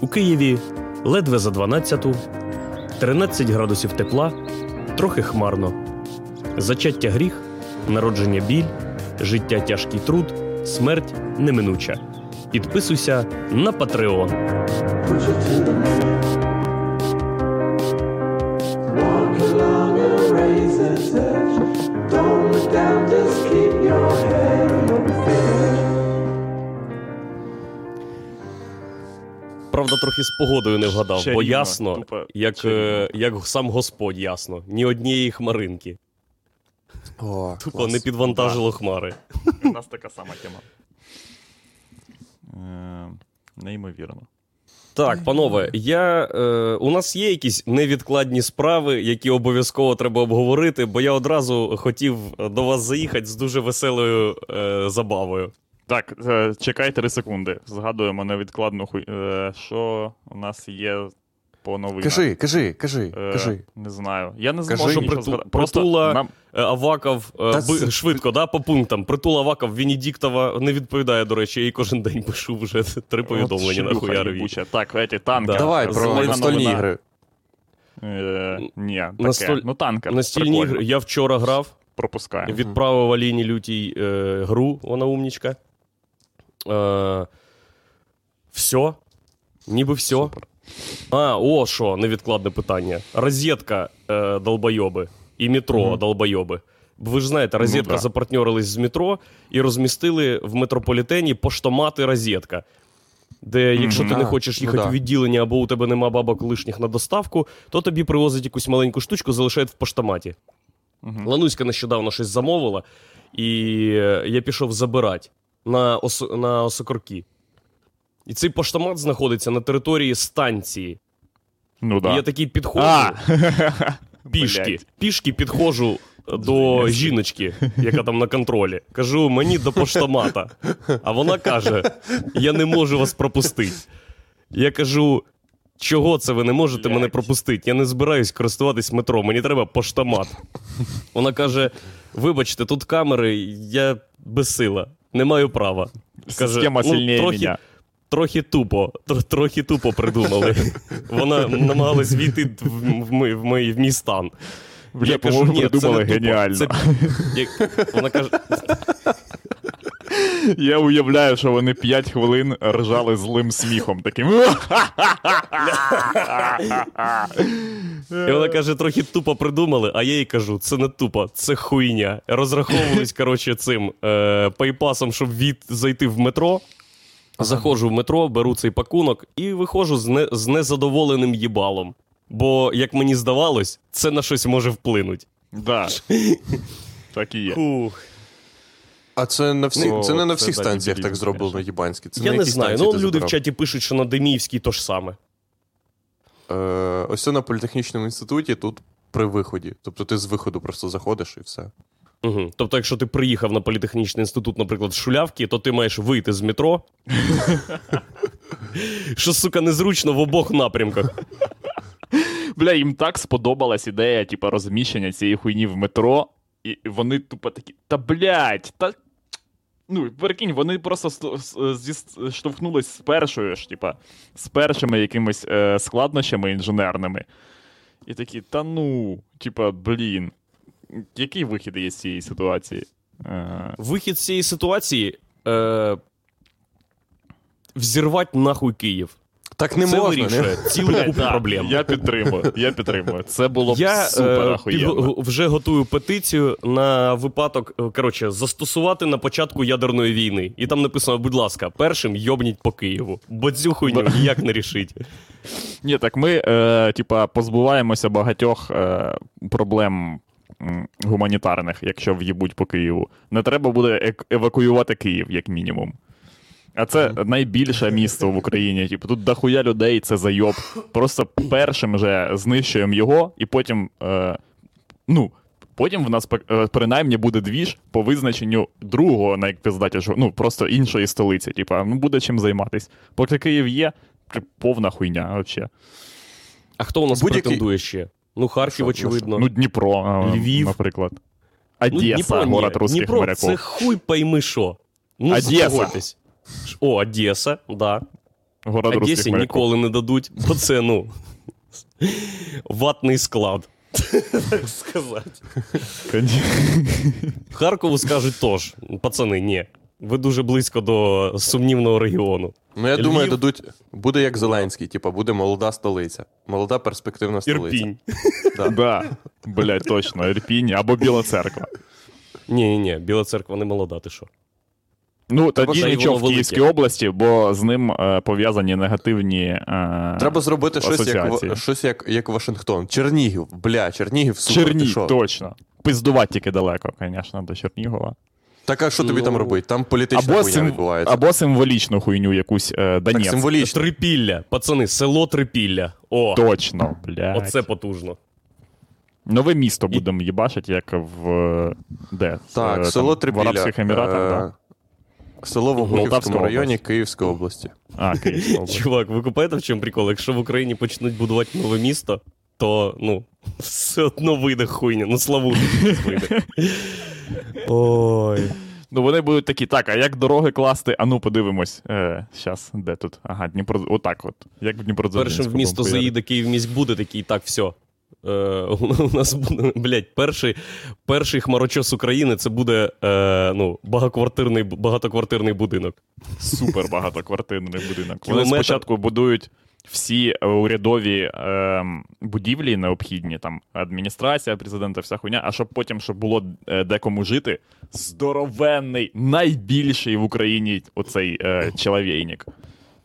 У Києві ледве за 12, 13 градусів тепла, трохи хмарно. Зачаття гріх, народження біль, життя тяжкий труд, смерть неминуча. Підписуйся на Patreon. Трохи з погодою не вгадав, бо Чарівно, ясно, тупо як, чарівно. е, як сам Господь ясно. Ні однієї хмаринки. О, Тупо клас. не підвантажило хмари. У нас така сама тема. Е, Неймовірно. Так, панове, я, е, у нас є якісь невідкладні справи, які обов'язково треба обговорити, бо я одразу хотів до вас заїхати з дуже веселою е, забавою. Так, е, чекай 3 секунди. Згадуємо невідкладну хуй. е, Що у нас є по новинах? Кажи, кажи, кажи, Е, кажи. Не знаю. Я не Кажи. зможу Що нічого приту- згадати. Просто притула- нам... Аваков, Та би- це- швидко, да, по пунктам. Притул Аваков, Венедіктова не відповідає, до речі, я їй кожен день пишу вже три повідомлення на їбуча. Так, еті, танки. Да. Давай про настольні ігри. Е, ні, таке. Настоль- Ну, танка. Настільні ігри. Я вчора грав, Пропускаємо. відправив Аліні Лютій е, гру, вона умнічка. Е, все. Ніби все. Супер. А, о, що, невідкладне питання. Розетка е, долбойоби і метро Мгм. долбойоби. Ви ж знаєте, розетка Ну да. запартньорились з метро і розмістили в метрополітені поштомати розетка. Де, якщо ти не хочеш ну їхати да. в відділення або у тебе нема бабок лишніх на доставку, то тобі привозять якусь маленьку штучку, залишають в поштоматі. Мгм. Лануська нещодавно щось замовила, і е, я пішов забирати на, ос... на Осокорки. І цей поштомат знаходиться на території станції. Ну І я такий підходжу пішки. Пішки підходжу до жіночки, яка там на контролі. Кажу, мені до поштомата. А вона каже: Я не можу вас пропустити. Я кажу. Чого це ви не можете Блядь. мене пропустити? Я не збираюсь користуватись метро, мені треба поштомат. Вона каже: вибачте, тут камери, я безсила, не маю права. Система ну, сильніше трохи, мене. трохи тупо, тр- трохи тупо придумали. Вона намагалась війти в, в, мій- в, мій- в мій стан. Бля, я кажу, ні, придумали це не геніально. тупо. Це, як, вона каже, Я уявляю, що вони 5 хвилин ржали злим сміхом таким. і вона каже, трохи тупо придумали, а я їй кажу, це не тупо, це хуйня. Розраховувались, коротше, цим е, пейпасом, щоб від, зайти в метро. Заходжу в метро, беру цей пакунок і виходжу з, не, з незадоволеним їбалом. Бо, як мені здавалось, це на щось може вплинути. Да. Так і є. Фух. А це на всі, Ну, це не на всіх да, станціях так зроблено єбанське. Це Я не знаю. Ну, люди в чаті пишуть, що на Деміївській то ж саме. Е, ось це на політехнічному інституті тут при виході. Тобто ти з виходу просто заходиш і все. Угу. Тобто, якщо ти приїхав на політехнічний інститут, наприклад, з Шулявки, то ти маєш вийти з метро. Що, сука, незручно в обох напрямках. Бля, їм так сподобалась ідея, типу, розміщення цієї хуйні в метро, і вони тупо такі, та блядь, та. Ну, перекинь, вони просто сто- с- зі- штовхнулись з першою ж, типа, з першими якимись е, складнощами інженерними. І такі, та ну, типа, блін, який вихід є з цієї ситуації? Е, Вихід з цієї ситуації е, взірвати нахуй Київ. Так не Це можна. вирішує цілу купу проблем. Я підтримую, я підтримую. Це було б Я супер е, ахуєнно. підго- вже готую петицію на випадок, е, коротше, застосувати на початку ядерної війни. І там написано, будь ласка, першим йобніть по Києву. Бо цю хуйню ніяк не рішить. Ні, так ми, е, типа, позбуваємося багатьох е, проблем гуманітарних, якщо в'їбуть по Києву. Не треба буде ек- евакуювати Київ, як мінімум. А це найбільше місто в Україні. Типу, тут дохуя людей, це зайоб. Просто першим вже знищуємо його, і потім. Е, ну, потім в нас е, принаймні буде двіж по визначенню другого найпиздатішого, ну, просто іншої столиці. Типа, ну буде чим займатись. Поки Київ є, повна хуйня взагалі. А хто у нас Будь-який- претендує ще? Ну, Харків, Що, очевидно. Ну, Дніпро, Львів. наприклад. Ну, Дніпро, город русських моряков. Це хуй пойми що. Ну, Одеса. О, Одеса, да. Город Одесі ніколи не дадуть, бо це, ну, ватний склад. Так сказати. Харкову скажуть тож, пацани, ні. Ви дуже близько до сумнівного регіону. Ну, я думаю, дадуть. Буде як Зеленський, типа, буде молода столиця. Молода перспективна столиця. Ірпінь. Да. Да. Блять, точно, Ірпінь або Біла церква. Ні, ні, ні, Біла церква не молода, ти що? Ну, тоді нічого в Київській області, бо з ним е, пов'язані негативні. Е, Треба зробити щось як, щось як, як Вашингтон. Чернігів, бля, Чернігів супер. ти Чернігів, що? точно. Пиздувати тільки далеко, звісно, до Чернігова. Так, а що тобі там Ну, робити? Там політична Або, хуйня сим... відбувається. або символічну хуйню якусь е, Так, Донецьк. символічно. Трипілля, пацани, село Трипілля. О, Точно, блядь. оце потужно. Нове місто будемо їбачити, як в. е, Де? Так, Е, село там, Трипілля. В Арабських Еміратах, е, так. Село в Обухівському районі. Київської області. А, Київська область. Чувак, ви купаєте в чому прикол? Якщо в Україні почнуть будувати нове місто, то ну, все одно вийде хуйня. Ну, славу вийде. Ой. Ну, вони будуть такі, так, а як дороги класти? А ну подивимось. Е, де тут? Ага, Дніпро. Отак от. Як в Дніпродзержинську. Першим в місто заїде Київміськ буде такий, так, все. Е, у нас буде, блядь, перший, перший хмарочос України це буде е, ну, багатоквартирний, багатоквартирний будинок. Супер багатоквартирний будинок. Вони Кілометр. спочатку будують всі урядові е, будівлі необхідні, там адміністрація президента, вся хуйня, а щоб потім, щоб було е, декому жити, здоровенний, найбільший в Україні оцей е, чоловійник.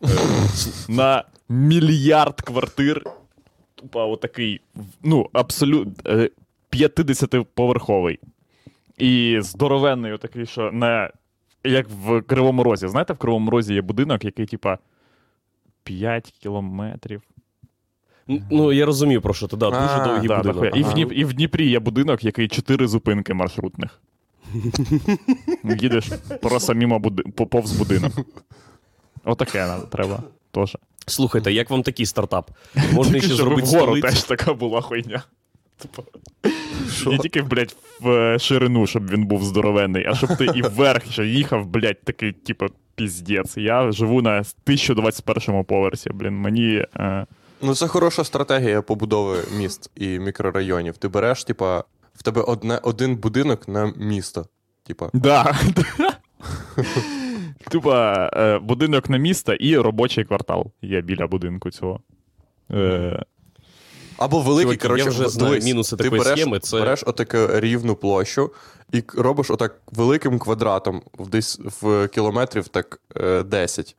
Е, на мільярд квартир. Тупо отакий, ну, абсолютно 50-поверховий. І здоровенний, отакий, що не як в Кривому Розі. Знаєте, в Кривому Розі є будинок, який, типа, 5 кілометрів. Ну, я розумію, про що ти, да, дуже А, довгий Да, будинок. дохуя. і, в Дніп, і в Дніпрі є будинок, який 4 зупинки маршрутних. Їдеш просто мимо буди... повз будинок. Отаке надо, треба теж. Слухайте, як вам такий стартап? Можна ще зробити вгору теж така була хуйня. Типу, Не тільки, блядь, в е, ширину, щоб він був здоровенний, а щоб ти і вверх ще їхав, блядь, такий, типу, піздець. Я живу на 1021 поверсі, блін, мені. Е... Ну, це хороша стратегія побудови міст і мікрорайонів. Ти береш, типа, в тебе одне, один будинок на місто. Типа, Да. Тупа е, будинок на місто і робочий квартал є біля будинку цього. Е, Або великий, коротше, вже знаю мінуси ти такої береш, схеми, це- береш отаку рівну площу і робиш отак великим квадратом, в десь в кілометрів так е, 10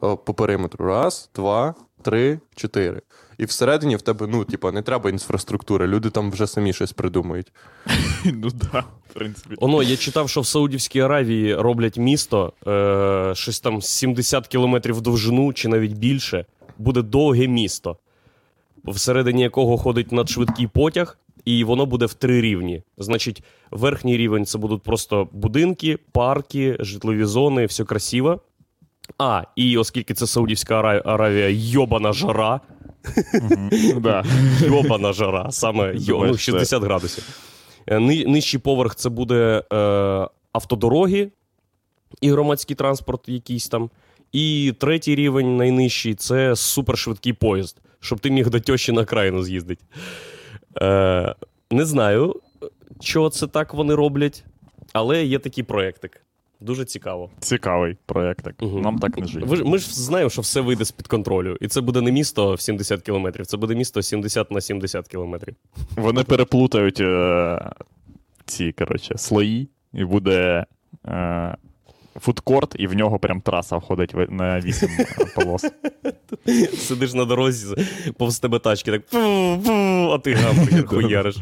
по периметру. Раз, два, три, чотири. І всередині в тебе, ну, типа, не треба інфраструктури, люди там вже самі щось придумають. ну да, в принципі. Оно, я читав, що в Саудівській Аравії роблять місто, е, щось там 70 кілометрів довжину чи навіть більше. Буде довге місто, всередині якого ходить надшвидкий потяг, і воно буде в три рівні. Значить, верхній рівень це будуть просто будинки, парки, житлові зони, все красиво. А, і оскільки це Саудівська Аравія, йобана жара, да. Йобана жара, саме ну, 60 градусів. Е, Нижчий поверх це буде е, автодороги і громадський транспорт якийсь там. І третій рівень, найнижчий, це супершвидкий поїзд, щоб ти міг до тьощі на країну з'їздити. Е, не знаю, чого це так вони роблять, але є такий проєктик. Дуже цікаво. Цікавий проєкт. Мгм. Нам так не жити. Ви ми ж знаємо, що все вийде з-під контролю. І це буде не місто в 70 кілометрів, це буде місто 70 на 70 кілометрів. Вони переплутають е, ці, коротше, слої, і буде е, фудкорт, і в нього прям траса входить на 8 полос. Сидиш на дорозі, повз тебе тачки, так а ти гамбургер хуяриш.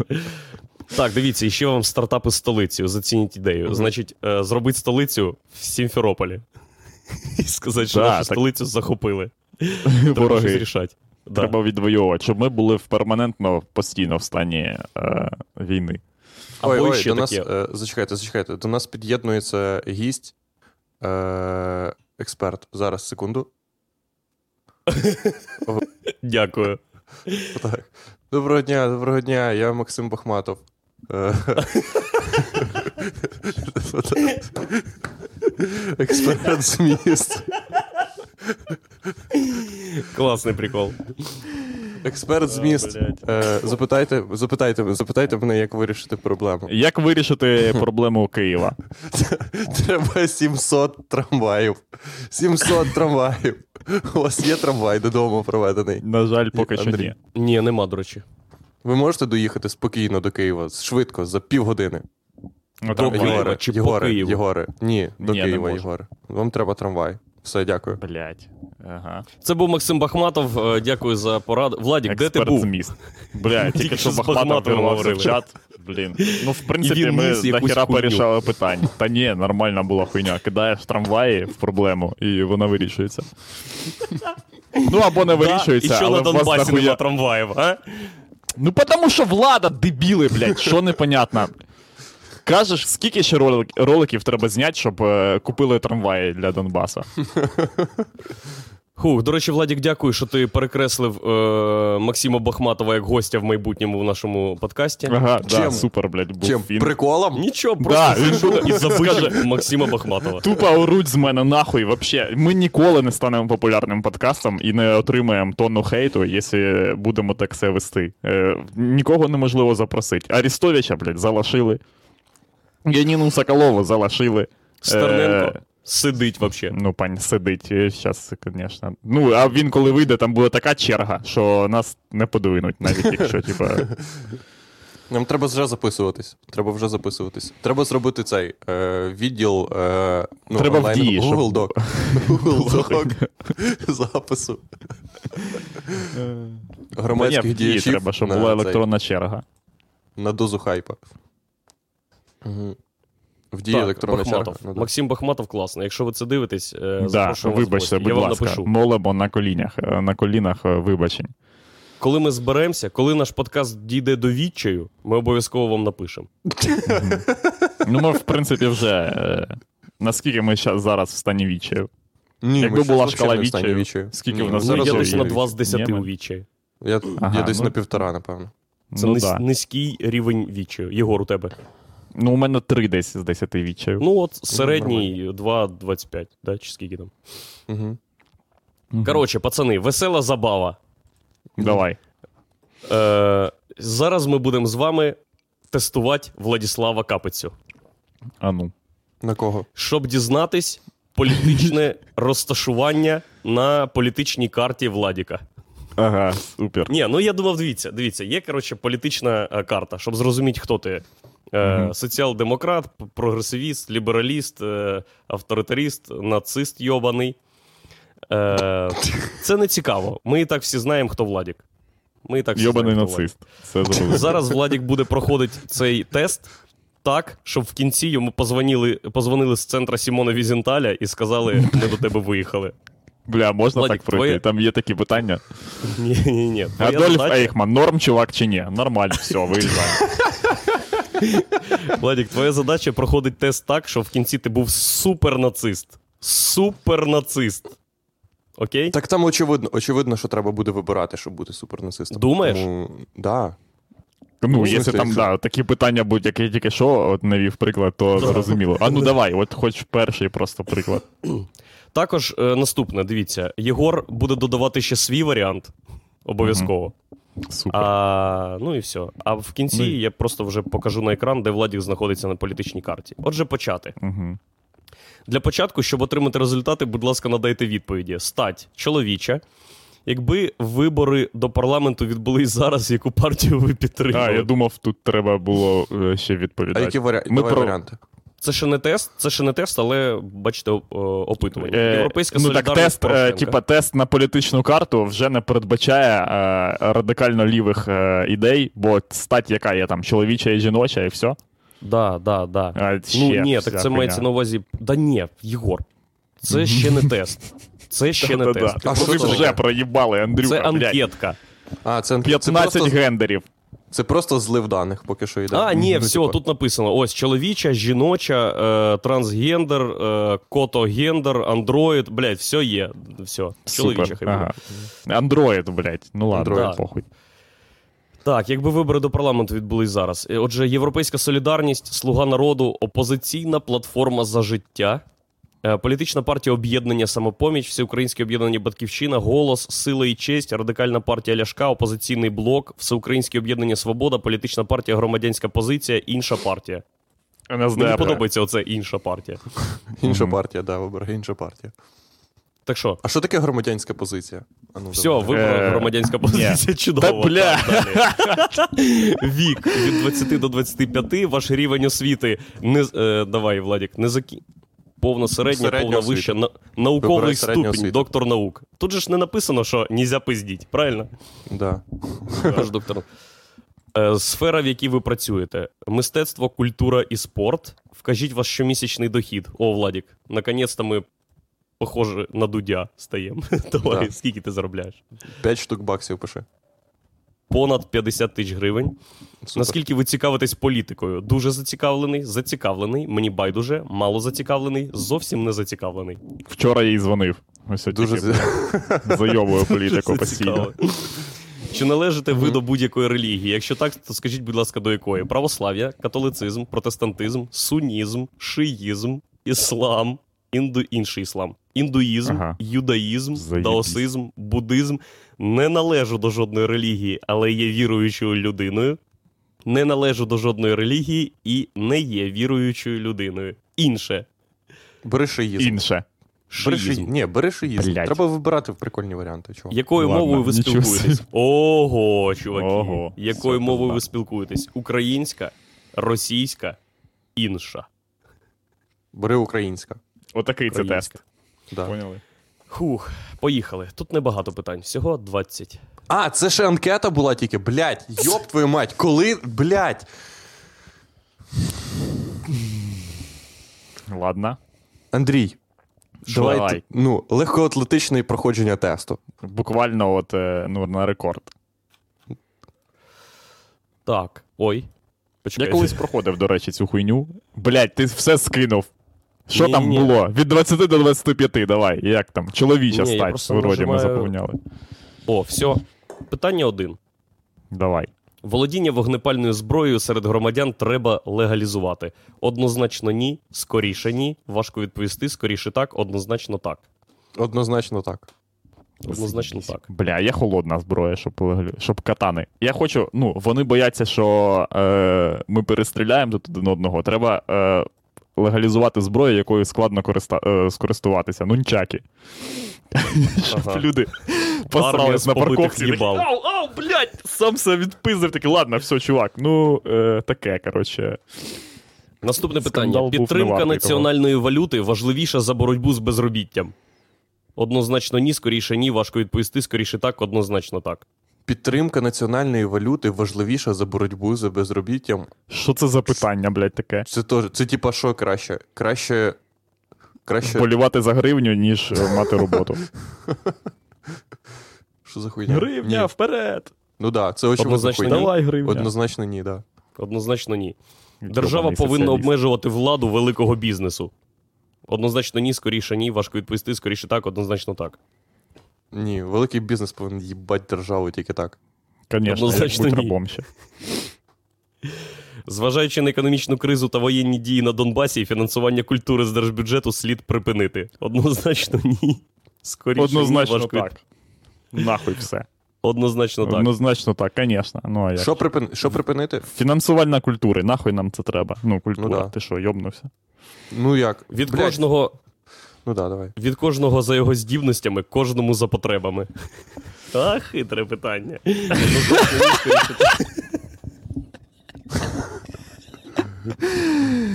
Так, дивіться, і ще вам стартапи з столицею. Зацініть ідею. Значить, е, зробити столицю в Сімферополі. І сказати, що Да, нашу так. столицю захопили. Треба щось Вороги. рішати. Да. Треба відвоювати, щоб ми були в перманентно постійно в стані е, війни. Або ой, ой, ще до нас, е, зачекайте, зачекайте. До нас під'єднується гість, е, експерт. Зараз, секунду. Дякую. Так. Доброго дня, доброго дня, я Максим Бахматов. Експерт з. Класний прикол. Експерт з міст. Е, запитайте, запитайте, запитайте мене, як вирішити проблему. Як вирішити проблему Києва? Треба 700 трамваїв. 700 трамваїв. У вас є трамвай додому проведений. На жаль, поки що Андрій. ні. Ні, нема, до речі. Ви можете доїхати спокійно до Києва, швидко, за півгодини. Ну, До там, Києва Єгоре, чи по Єгоре, Києву? Єгоре. Ні, до Ні, не Києва, можу. Єгоре. Вам треба трамвай. Все, дякую. Блять. Ага. Це був Максим Бахматов. е, Дякую за пораду. Владік, де ти був? з міст. Бля, тільки що що з Бахматов Бахматовим в говорили. чат. Блін. Ну, в принципі, він ми ніс якусь дохіра хуйню. порішали питань. Та ні, нормальна була хуйня. Кидаєш трамваї в проблему, і вона вирішується. Ну, або не Да, І вирішується, що але на в вас Донбасі нема трамваїв, а? Ну, тому що влада, дебіли, блядь, що непонятно. Кажеш, скільки ще ролик, роликів треба зняти, щоб е, купили трамваї для Донбаса? Хух, до речі, Владік, дякую, що ти перекреслив е, Максима Бахматова як гостя в майбутньому в нашому подкасті. Ага, Чим? да, супер, блядь, був Чим? він. Приколом? Нічого, Да, просто він буде- і забив Максима Бахматова. Тупо оруть з мене нахуй. Вообще, ми ніколи не станемо популярним подкастом і не отримаємо тонну хейту, якщо будемо так все вести. Е, нікого неможливо запросити. Арістовича, блядь, залишили. Яніну Соколову залишили. Стерненко Е, сидить вообще. Ну, пань сидить, зараз, звісно. Ну, а він, коли вийде, там буде така черга, що нас не подвинуть, навіть якщо, типа. Нам треба вже записуватись. Треба вже записуватись. Треба зробити цей е, відділ е, ну, Треба в дії, Google Doc. Google Doc запису. Громадських Ні, в дії діячів треба, щоб на була цей, електронна черга. на дозу хайпа. Угу. В дії електронна Бахматов. черга. Ну, да. Максим Бахматов класний. Якщо ви це дивитесь, е, Да, запрошуємо вибачте, гості. будь Я вам ласка. напишу. Молимо на колінях, е, на колінах е, вибачень. Коли ми зберемося, коли наш подкаст дійде до відчаю, ми обов'язково вам напишемо. Ну, ми, в принципі, вже. Наскільки ми зараз в стані відчаю? Ні, Якби була шкала відчаю, відчаю. скільки Ні, в нас зараз я десь на Ні, 2 з 10 у відчаї. Я, Ага, я десь ну. на півтора, напевно. Це ну, низький рівень відчаю. Єгор, у тебе. Ну, у мене 3 десь з 10 відчаю. Ну, от середній 2,25, да, чи скільки там. Угу. Коротше, пацани, весела забава. Давай. Е, зараз ми будемо з вами тестувати Владіслава Капицю, А ну. На кого? щоб дізнатись політичне розташування на політичній карті Владіка. Ага, супер. Ні, ну я думав, дивіться, дивіться, є коротше політична е, карта, щоб зрозуміти, хто ти. Е. Соціал-демократ, прогресивіст, лібераліст, е, авторитаріст, нацист йобаний. Е, це не цікаво. Ми і так всі знаємо, хто Владік. Ми і так всі Йобаний знаємо, нацист. Це. Зараз Владік буде проходити цей тест так, щоб в кінці йому позвонили, позвонили з центра Сімона Візенталя і сказали: ми до тебе виїхали. Бля, можна Владик, так пройти? твоє- Там є такі питання. Ні, ні, ні. Адольф Ейхман, норм чувак чи ні? Нормально, все, виїжджаємо. Владік, твоя задача проходить тест так, щоб в кінці ти був супернацист. Супернацист. Окей? Так там очевидно, очевидно, що треба буде вибирати, щоб бути супернацистом. Думаєш? Тому, да. Ну, якщо там да, такі питання будуть, як я тільки що от навів приклад, то зрозуміло. А ну давай, от хоч перший просто приклад. Також е, наступне, дивіться, Єгор буде додавати ще свій варіант. Обов'язково. Супер. А, ну і все. А в кінці Ну я просто вже покажу на екран, де Владік знаходиться на політичній карті. Отже, почати. Угу. Для початку, щоб отримати результати, будь ласка, надайте відповіді. Стать чоловіча. Якби вибори до парламенту відбулись зараз, яку партію ви підтримали? А, я думав, тут треба було е, ще А відповідати. які варі... Ми Давай про- варіанти? Це ще не тест, це ще не тест, але бачите, опитування. Е, Європейська ну так, тест, е, типа, тест на політичну карту вже не передбачає е, радикально лівих е, ідей, бо стать яка є там чоловіча і жіноча, і все. Да, да, да. А, ще ну ні, так це хуйня. мається на увазі. Да ні, Єгор. Це ще не тест. Це ще не тест. А що вже проїбали, Андрюха, Це анкетка. А, це, це, 15 гендерів. Це просто злив даних, поки що йде. А, ні, Ну, все, тут написано: ось чоловіча, жіноча, е, трансгендер, е, котогендер, андроїд. Блять, все є. Все. Чоловіча Супер. хай буде. Андроїд, блядь. Ну ладно, Android. похуй. Так, якби вибори до парламенту відбулись зараз. Е, Отже, Європейська солідарність, Слуга народу, опозиційна платформа за життя, Політична партія об'єднання самопоміч, Всеукраїнське об'єднання Батьківщина, Голос, Сила і честь, Радикальна партія Ляшка, Опозиційний блок, Всеукраїнське об'єднання Свобода, Політична партія Громадянська позиція, інша партія. Мені подобається оце інша партія. Інша партія, да, вибирай інша партія. Так що, А що таке громадянська позиція? А ну, все, вибрала Е, громадянська позиція. Чудово. Та бля. Вік від 20 до 25, ваш рівень освіти. Не, е, давай, Владік, не закі... Повна середня, Середня повна вища, на, науковий Вибирай ступінь, освіту. доктор наук. Тут же ж не написано, що нельзя пиздіть, правильно? Да. Доктор. Е, Сфера, в якій ви працюєте: мистецтво, культура і спорт. Вкажіть ваш щомісячний дохід. О, Владік, наконець-то ми, похоже, на дудя стаємо. Давай, Да. скільки ти заробляєш? 5 штук баксів пиши. Понад 50 тисяч гривень. Супер. Наскільки ви цікавитесь політикою? Дуже зацікавлений, зацікавлений, мені байдуже, мало зацікавлений, зовсім не зацікавлений. Вчора їй дзвонив. Ось Дуже зайовує політику постійно. Чи належите ви до будь-якої релігії? Якщо так, то скажіть, будь ласка, до якої? Православ'я, католицизм, протестантизм, сунізм, шиїзм, іслам, інду... інший іслам, індуїзм, Ага. юдаїзм, Заєбісь. даосизм, буддизм. Не належу до жодної релігії, але є віруючою людиною. Не належу до жодної релігії і не є віруючою людиною. Інше. Бери шиїзм. Інше. Бери Шиїзм. Ні, бери шиїзм. Блядь. Треба вибирати прикольні варіанти. Чого? Якою Ладно, мовою ви спілкуєтесь? Ого, чуваки. Ого, Якою все мовою ви спілкуєтесь? Українська, російська, інша. Бери українська. Отакий це тест. Да. Поняли? Хух, поїхали. Тут небагато питань, всього 20. А, це ще анкета була тільки. Блять, йоп твою мать, коли. Блять. Ладно. Андрій. Давай. Ти- Ну, легкоатлетичне проходження тесту. Буквально от, е, ну, на рекорд. Так. Ой. Почекай. Я колись проходив, до речі, цю хуйню. Блять, ти все скинув. Що там Ні-ні-ні. було? Від 20 до 25, давай. Як там? Чоловіча Ні, стать, вроді ми заповняли. О, все. Питання один. Давай. Володіння вогнепальною зброєю серед громадян треба легалізувати. Однозначно ні, скоріше ні. Важко відповісти, скоріше так, однозначно так. Однозначно так. Однозначно так. Бля, є холодна зброя, щоб, щоб катани. Я хочу, ну, вони бояться, що е, ми перестріляємо тут один одного. Треба е, легалізувати зброю, якою складно користа, е, скористуватися. Нунчаки. Щоб Ага. люди посрались на парковці. Ау, ау, блядь, сам себе відпиздив. Такий, ладно, все, чувак. Ну, е, таке, коротше. Наступне питання. був Підтримка національної валюти важливіша за боротьбу з безробіттям. Однозначно ні, скоріше ні, важко відповісти, скоріше так, однозначно так. Підтримка національної валюти важливіша за боротьбу за безробіттям. Що це за питання, блядь, таке? Це теж, це типа що краще? Краще. Краще. Болівати за гривню, ніж е, мати роботу. Що за хуйня? Ні. вперед! Ну да, це очевидно Однозначно хуйня. ні. Давай гривня. Однозначно ні, да. Однозначно ні. Держава повинна обмежувати владу великого бізнесу. Однозначно ні, скоріше ні, важко відповісти, скоріше так, однозначно так. Ні, великий бізнес повинен їбать державу тільки так. Конечно, Однозначно будь рабом ще. Зважаючи на економічну кризу та воєнні дії на Донбасі, фінансування культури з держбюджету слід припинити. Однозначно ні. Скоріше Однозначно важко так. Нахуй все. Однозначно так. Однозначно так, звісно. Ну, а як? Що, припин... що припинити? Фінансувальна культури, нахуй нам це треба. Ну, культура. Ну да. Ти що, йобнувся? Ну як? Від Блядь. кожного, Ну да, давай. від кожного за його здібностями, кожному за потребами. А, хитре питання.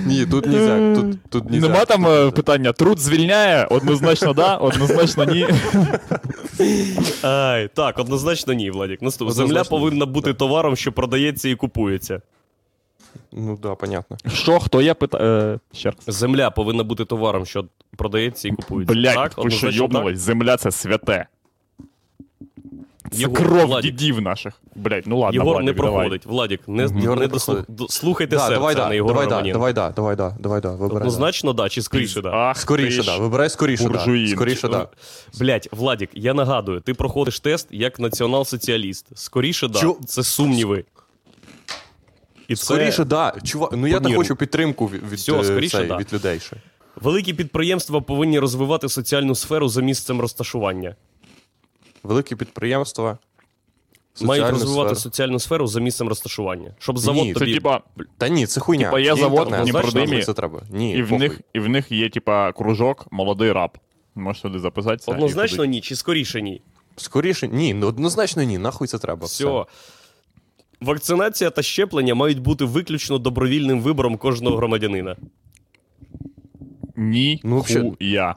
Ні, тут нельзя. Тут, тут нельзя. Нема там е, питання: труд звільняє, однозначно да, однозначно ні. Ай, так, однозначно ні, Владік. Наступне. Земля Однозначно ні. повинна бути товаром, що продається і купується. Ну да, понятно. Що, хто є пита... Е, ще раз. Земля повинна бути товаром, що продається і купується. Блять, так, ви що йобнулись? Земля це святе. Це Єгор, кров Владік. дідів наших. Блять, ну ладно, Єгор не Владик, давай. проходить. Владік, не, Єгор не не дослух... проходить. до- слухайте Да, серце, давай, а да, не Єгора давай, да, давай, да, давай, да, давай, да, вибирай. да. Однозначно, да, чи скоріше, да. Ах, Скоріше, да, вибирай скоріше, да. Скоріше, да. Блять, Владік, я нагадую, ти проходиш тест як націонал-соціаліст. Скоріше, да. Чу- Це сумніви. І це... Скоріше, да. Чувак, ну я так хочу підтримку від, від, Всьо, е, скоріше, цей, да. від людей ще. Великі підприємства повинні розвивати соціальну сферу за місцем розташування. Великі підприємства. Мають розвивати сферу. соціальну сферу за місцем розташування. Щоб завод Ні, це Це типа, Та ні, це хуйня. Типа, є завод в Дніпродимі, це треба. Ні, і в них, і в них є, типа, кружок молодий раб. Можеш туди записатися. Однозначно туди. ні, чи скоріше ні. Скоріше, ні, ну однозначно ні, нахуй це треба. Все. Вакцинація та щеплення мають бути виключно добровільним вибором кожного громадянина. Ні, Ну, вообще- хуя.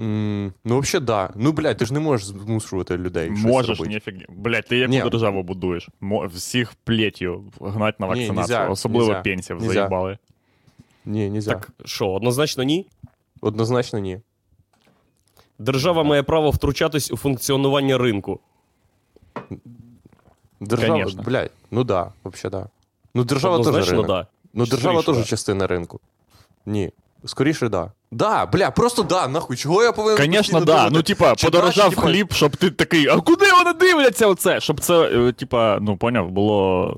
М, ну, взагалі, да. Ну, блядь, ти ж не можеш змушувати людей. Можеш, робити. ніфіг. Блять, ти яку Ні. державу будуєш? Мо- Всіх плетью гнать на Ні, вакцинацію. нельзя, Особливо нельзя, пенсів нельзя. заїбали. Ні, нельзя. Так що, однозначно ні? Однозначно ні. Держава має право втручатись у функціонування ринку. Держава, Конечно. блядь, ну да, взагалі да. Ну, держава теж Однозначно, ринок. да. Ну, держава Скоріше, теж да. частина ринку. Ні. Скоріше, да. Да, бля, просто да, нахуй. Чого я повинен. Звісно, постійно да. думати? Ну, типа, Чи подорожав типа, хліб, щоб ти такий, а куди вони дивляться оце? Щоб це, е, типа, ну, поняв, було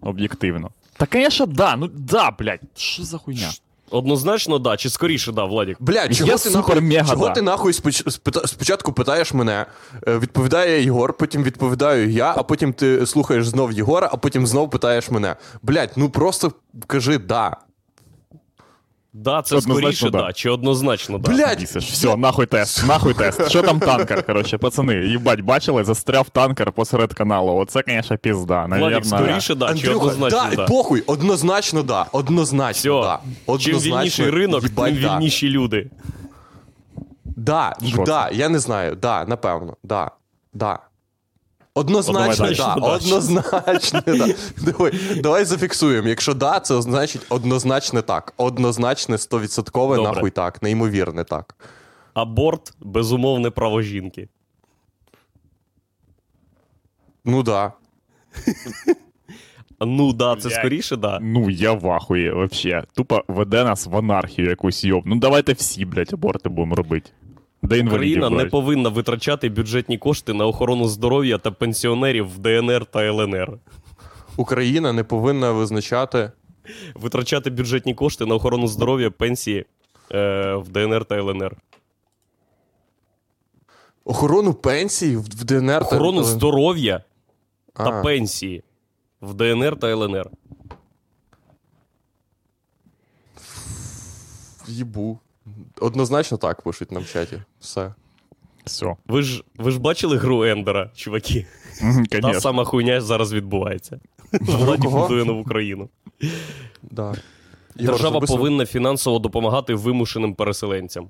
об'єктивно. Та, звісно, да, ну да, блядь, що за хуйня? Однозначно, да. Чи скоріше, да, Владік. Бля, чого Я ти нахуй, чого да. ти нахуй споч- спочатку питаєш мене, е, відповідає Єгор, потім відповідаю я, а потім ти слухаєш знов Єгора, а потім знов питаєш мене. Блять, ну просто кажи да. Да, це Однозначно, скоріше, да. да. Чи однозначно, да. Блядь. Все, нахуй тест, нахуй тест. Що там танкер, коротше, пацани, їбать, бачили, застряв танкер посеред каналу. Оце, звісно, пізда. Навірно, скоріше, да. Чи Андрюха, однозначно, да, да. похуй, однозначно да. Однозначно Все. да. Чим Однозначно, вільніший ринок, їбать, тим да. вільніші люди. Да, Що да, я не знаю, да, напевно, да, да. Однозначно, Однозначно, да, однозначно, да. Давай, давай зафіксуємо. Якщо да, це значить однозначно так. Однозначне 100% нахуй так, неймовірне так. Аборт безумовне право жінки. Ну да. Ну да, це скоріше, да. Ну, я в ахуї, вообще. Тупо веде нас в анархію якусь йоб. Ну давайте всі, блядь, аборти будемо робити. Де інвалідів Україна не повинна витрачати бюджетні кошти на охорону здоров'я та пенсіонерів в ДНР та ЛНР. Україна не повинна визначати. Витрачати бюджетні кошти на охорону здоров'я, пенсії е, в ДНР та ЛНР. Охорону пенсій в ДНР. та- Охорону здоров'я А, та пенсії в ДНР та ЛНР. Їбу. Однозначно так пишуть нам в чаті. Все. Все. Ви ж, ви ж бачили гру Ендера, чуваки? Та сама хуйня зараз відбувається. Владі будує нову країну. Да. Держава повинна фінансово допомагати вимушеним переселенцям.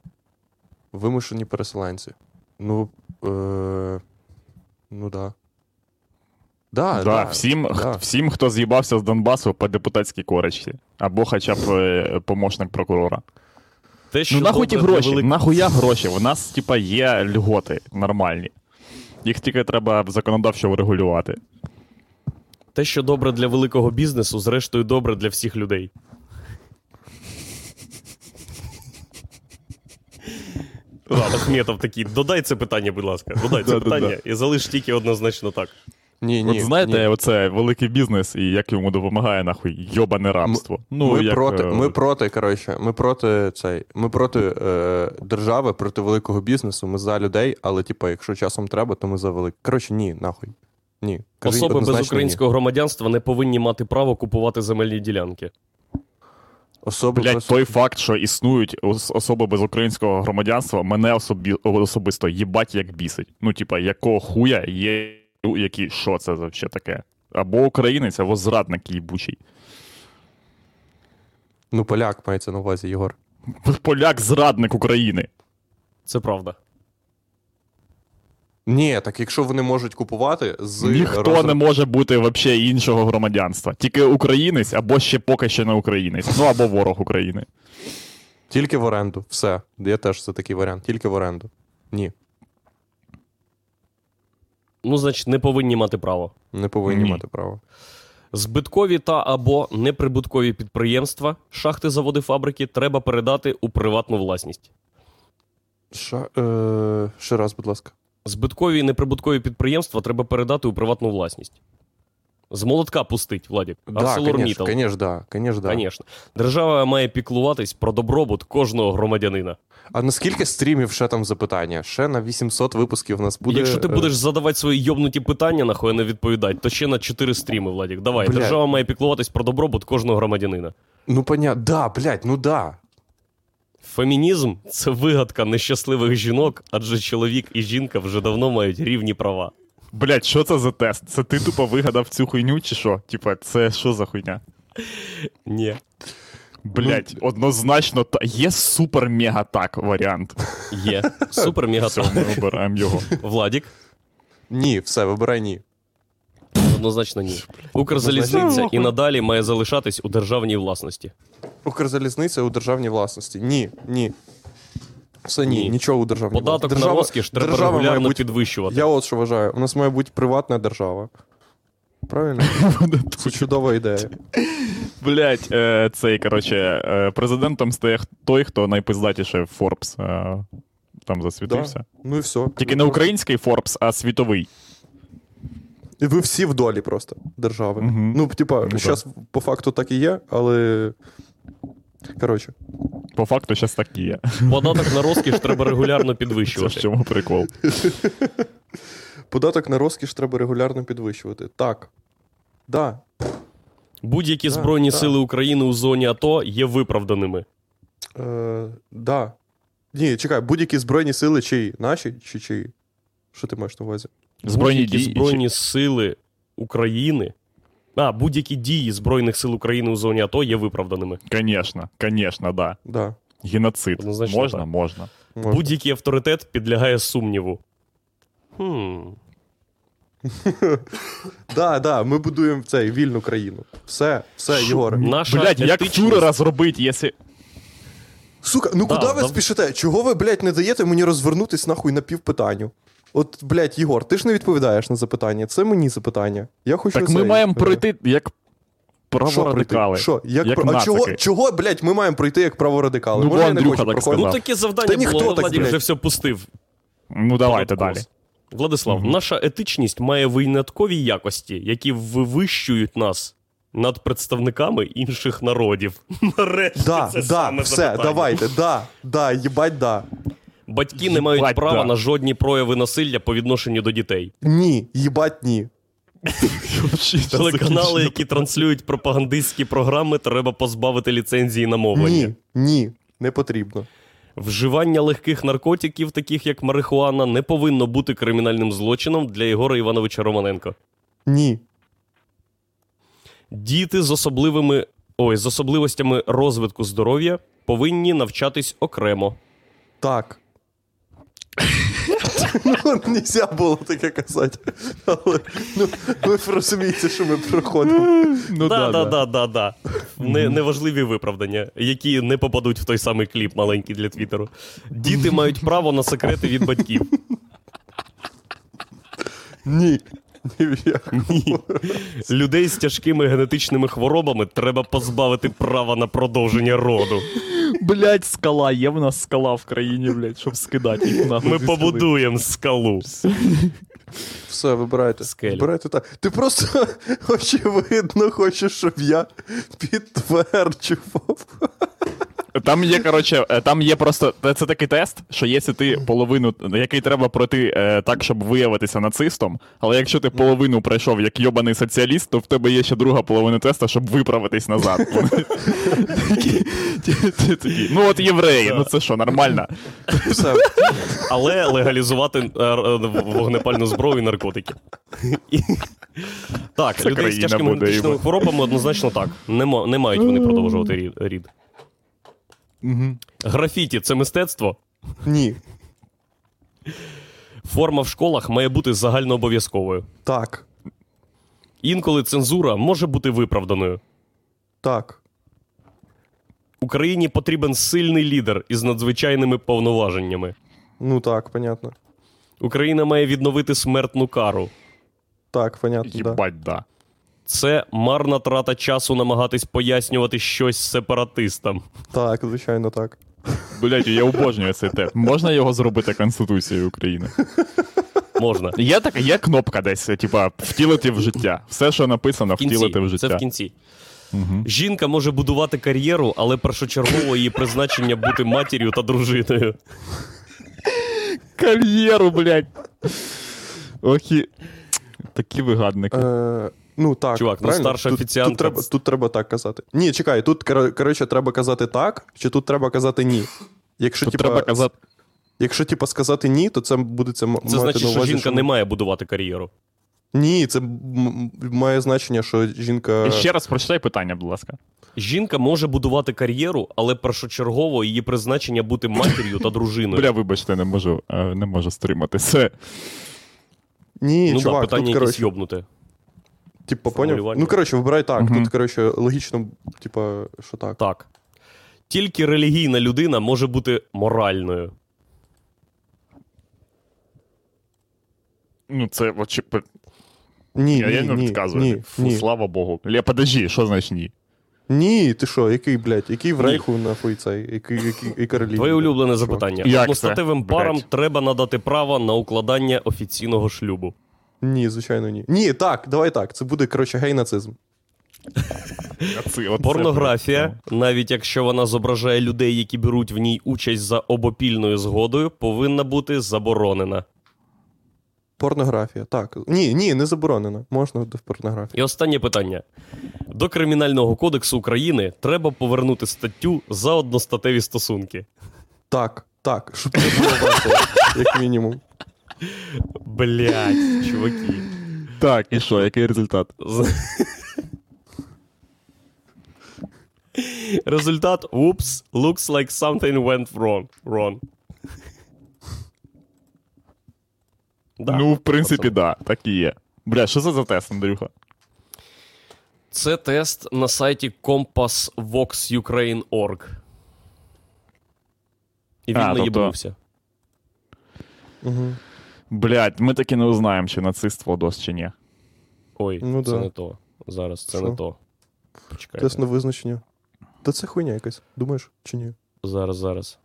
Вимушені переселенці. Ну. Е... Ну да. Да, Да, всім, да. х- всім, хто з'їбався з Донбасу по депутатській корочці. Або хоча б е, помощник прокурора. Те, що Ну нахуй ті гроші, велик- нахуя гроші? У нас, типа, є льготи нормальні. Їх тільки треба законодавчо врегулювати. Те, що добре для великого бізнесу, зрештою добре для всіх людей. Ладно, Ахметов такий, додай це питання, будь ласка. Додай це питання і залиш тільки однозначно так. Ні, ні, От знаєте, ні. оце великий бізнес і як йому допомагає, нахуй, йобане рабство. ну, ми, як, проти, е, ми проти, коротше, ми проти цей. Ми проти е, держави, проти великого бізнесу. Ми за людей, але, типа, якщо часом треба, то ми за велик. Коротше, ні, нахуй. Ні. Кажи Особи без українського громадянства не повинні мати право купувати земельні ділянки. Особи Блять, без... той факт, що існують особи без українського громадянства, мене особі, особисто їбать як бісить. Ну, типа, якого хуя є, які, що це взагалі таке? Або українець, або зрадник їбучий. Ну, поляк мається на увазі, Єгор. Поляк зрадник України. Це правда. Ні, так якщо вони можуть купувати з Ніхто розроб- не може бути взагалі іншого громадянства. Тільки українець, або ще поки що не українець. Ну або ворог України. Тільки в оренду. Все. Я теж за такий варіант. Тільки в оренду. Ні. Ну, значить, не повинні мати право. Не повинні Ні. мати право. Збиткові та або неприбуткові підприємства, шахти, заводи, фабрики треба передати у приватну власність. Ша... Е... Ще раз, будь ласка. Збиткові і неприбуткові підприємства треба передати у приватну власність. З молотка пустить, Владік. Да, ArcelorMittal. конечно, да, конечно, да. Конечно. Держава має піклуватись про добробут кожного громадянина. А наскільки стрімів ще там запитання? Ще на 800 випусків у нас буде. Якщо ти е, будеш задавати свої йобнуті питання, нахуй не відповідати, то ще на 4 стріми, Владік. Давай. Блядь. Держава має піклуватись про добробут кожного громадянина. Ну, понятно. Да, блядь, ну да. Фемінізм це вигадка нещасливих жінок, адже чоловік і жінка вже давно мають рівні права. Блять, що це за тест? Це ти тупо вигадав цю хуйню, чи що? Типа, це що за хуйня? Ні. Блять, однозначно, та є супер-мега так варіант. Є. Супер мега Все, ми обираємо його. Владік. Ні, все, вибирай ні. Однозначно ні. Укрзалізниця і надалі має залишатись у державній власності. Укрзалізниця у державній власності. Ні, ні. Все ні, Ні. нічого у державній Податок власності. на розкіш треба держава регулярно бути- підвищувати. Я от що вважаю, у нас має бути приватна держава. Правильно? Це чудова ідея. Блять, е, цей, короче, е, президентом стає той, хто найпиздатіше в Forbes е, там засвітився. Да. Ну і все. Тільки не український Forbes, а світовий. І ви всі в долі просто держави. Мгм. Ну, типа, зараз по факту так і є, але. Коротше, По факту, зараз так і є. Податок на розкіш треба регулярно Це в підвищувати. чому прикол. податок на розкіш треба регулярно підвищувати. Так. Да. Будь-які Так, збройні так. сили України у зоні АТО є виправданими. Е, да. Ні, чекай, будь-які збройні сили чиї? Наші чи чиї? Що ти маєш на увазі? Збройні будь-які дії. збройні сили України. А, будь-які дії Збройних сил України у зоні АТО є виправданими. Звісно, звісно, да. Да. Геноцид. Однозначно можна, так. можна. можна. Будь-який авторитет підлягає сумніву. Хм. Да, да, ми будуємо цей вільну країну. Все, все, Єгоре. Наша Блять, як фюрера зробити, якщо. Сука, ну Да, куди ви да. спішите? Чого ви, блядь, не даєте мені розвернутись нахуй на півпитанню? От, блядь, Єгор, ти ж не відповідаєш на запитання. Це мені запитання. Я хочу Так ми маємо пройти як Що пройти? праворадикали. Що? Як, Як про... А чого, нацики. чого, блядь, ми маємо пройти як праворадикали? Ну, Може, бо я не Андрюха хочу так проходити? Ну сказав. таке завдання Та ніхто було, так, блядь. вже все пустив. Ну давайте далі. Владислав, Мгм. наша етичність має виняткові якості, які вивищують нас над представниками інших народів. Нарешті Да, це да, саме все, запитання. давайте, да, да, їбать, да. Батьки не мають права да. на жодні прояви насилля по відношенню до дітей. Ні, їбать, ні. Телеканали, які транслюють пропагандистські програми, треба позбавити ліцензії на мовлення. Ні, ні, не потрібно. Вживання легких наркотиків, таких як марихуана, не повинно бути кримінальним злочином для Єгора Івановича Романенко. Ні. Діти з особливими ой, з особливостями розвитку здоров'я повинні навчатись окремо. Так. Ну, нельзя було таке казати. Але ну, ви розумієте, що ми проходимо. Ну да, да, да, да, да. Не, неважливі виправдання, які не попадуть в той самий кліп маленький для Твіттеру. Діти мають право на секрети від батьків. Ні. Ні. Людей з тяжкими генетичними хворобами треба позбавити права на продовження роду. Блять, скала, є в нас скала в країні, блять, щоб скидати їх нахуй. Ми побудуємо скалу. Все, вибирайте. Скелю. Вибирайте так. Ти просто очевидно хочеш, щоб я підтверджував. Там є, коротше, е, там є просто. Це такий тест, що якщо ти половину, який треба пройти е, так, щоб виявитися нацистом, але якщо ти половину пройшов як йобаний соціаліст, то в тебе є ще друга половина теста, щоб виправитись назад. Ну от євреї, ну це що, нормально? Але легалізувати е, вогнепальну зброю і наркотики. Так, Це людей з тяжкими хворобами однозначно так. Не, не мають вони продовжувати рід. Рід. Графіті це мистецтво. Ні. Форма в школах має бути загальнообов'язковою. Так. Інколи цензура може бути виправданою. Так. Україні потрібен сильний лідер із надзвичайними повноваженнями. Ну так, понятно. Україна має відновити смертну кару. Так, понятно, да. Да. Це марна трата часу намагатись пояснювати щось сепаратистам. Так, звичайно, так. Блять, я обожнюю цей тест. Можна його зробити Конституцією України? Можна. Є така, є кнопка десь, типа, втілити в життя. Все, що написано, В кінці. втілити в життя. Це в кінці. Жінка може будувати кар'єру, але першочергово її призначення бути матір'ю та дружиною. Кар'єру, блядь. Охі. Такі вигадники. Е, ну так. Чувак, ну, правильно? старша тут, офіціантка Тут треба, тут треба так казати. Ні, чекай, тут коротше треба казати так, чи тут треба казати ні. Якщо, Тут типа, треба казати. якщо типа сказати ні, то це буде це, мати значить, на що увазі, жінка не має будувати кар'єру. Ні, це має значення, що жінка. Ще раз прочитай питання, будь ласка. Жінка може будувати кар'єру, але першочергово її призначення бути матір'ю та дружиною. Бля, вибачте, не можу, е, не можу стримати. Це. Ні, ну чувак, так, питання тут, якесь коротше, йобнуте. Типа, поняв? Ну, коротше, вибирай так. Мгм. Тут, коротше, логічно, типа, що так. Так. Тільки релігійна людина може бути моральною. Ну, це очі- Ні, Я, ні, я не ні, відказую. ні, Фу, ні. слава Богу. Ля, подожди, що значить ні? Ні, ти що, який, блядь, який в Ні. рейху нахуй цей, який, який, яка релігія? Твоє улюблене Що? запитання. Як Одностатевим це, парам блядь? треба надати право на укладання офіційного шлюбу. Ні, звичайно, ні. Ні, так, давай так. Це буде, коротше, гей-нацизм. Порнографія, навіть якщо вона зображає людей, які беруть в ній участь за обопільною згодою, повинна бути заборонена. Порнографія, так. Ні, ні, не заборонено. Можна в порнографії. І останнє питання. До Кримінального кодексу України треба повернути статтю за одностатеві стосунки. Так, так, щоб це було весело, як мінімум. Блять, чуваки. Так, і що, який результат? Результат Oops, looks like something went wrong. wrong. Да. ну, в принципі, да, так і є. Бля, що це за тест, Андрюха? Це тест на сайті compassvoxukraine.org. І він А, тобто- наїбнувся. Угу. Блядь, ми таки не узнаємо, чи нацист Владос, чи ні. Ой, Ну це да. не то. Зараз це Що? не то. Почекайте. Тест на визначення. Та це хуйня якась, думаєш, чи ні? Зараз, зараз.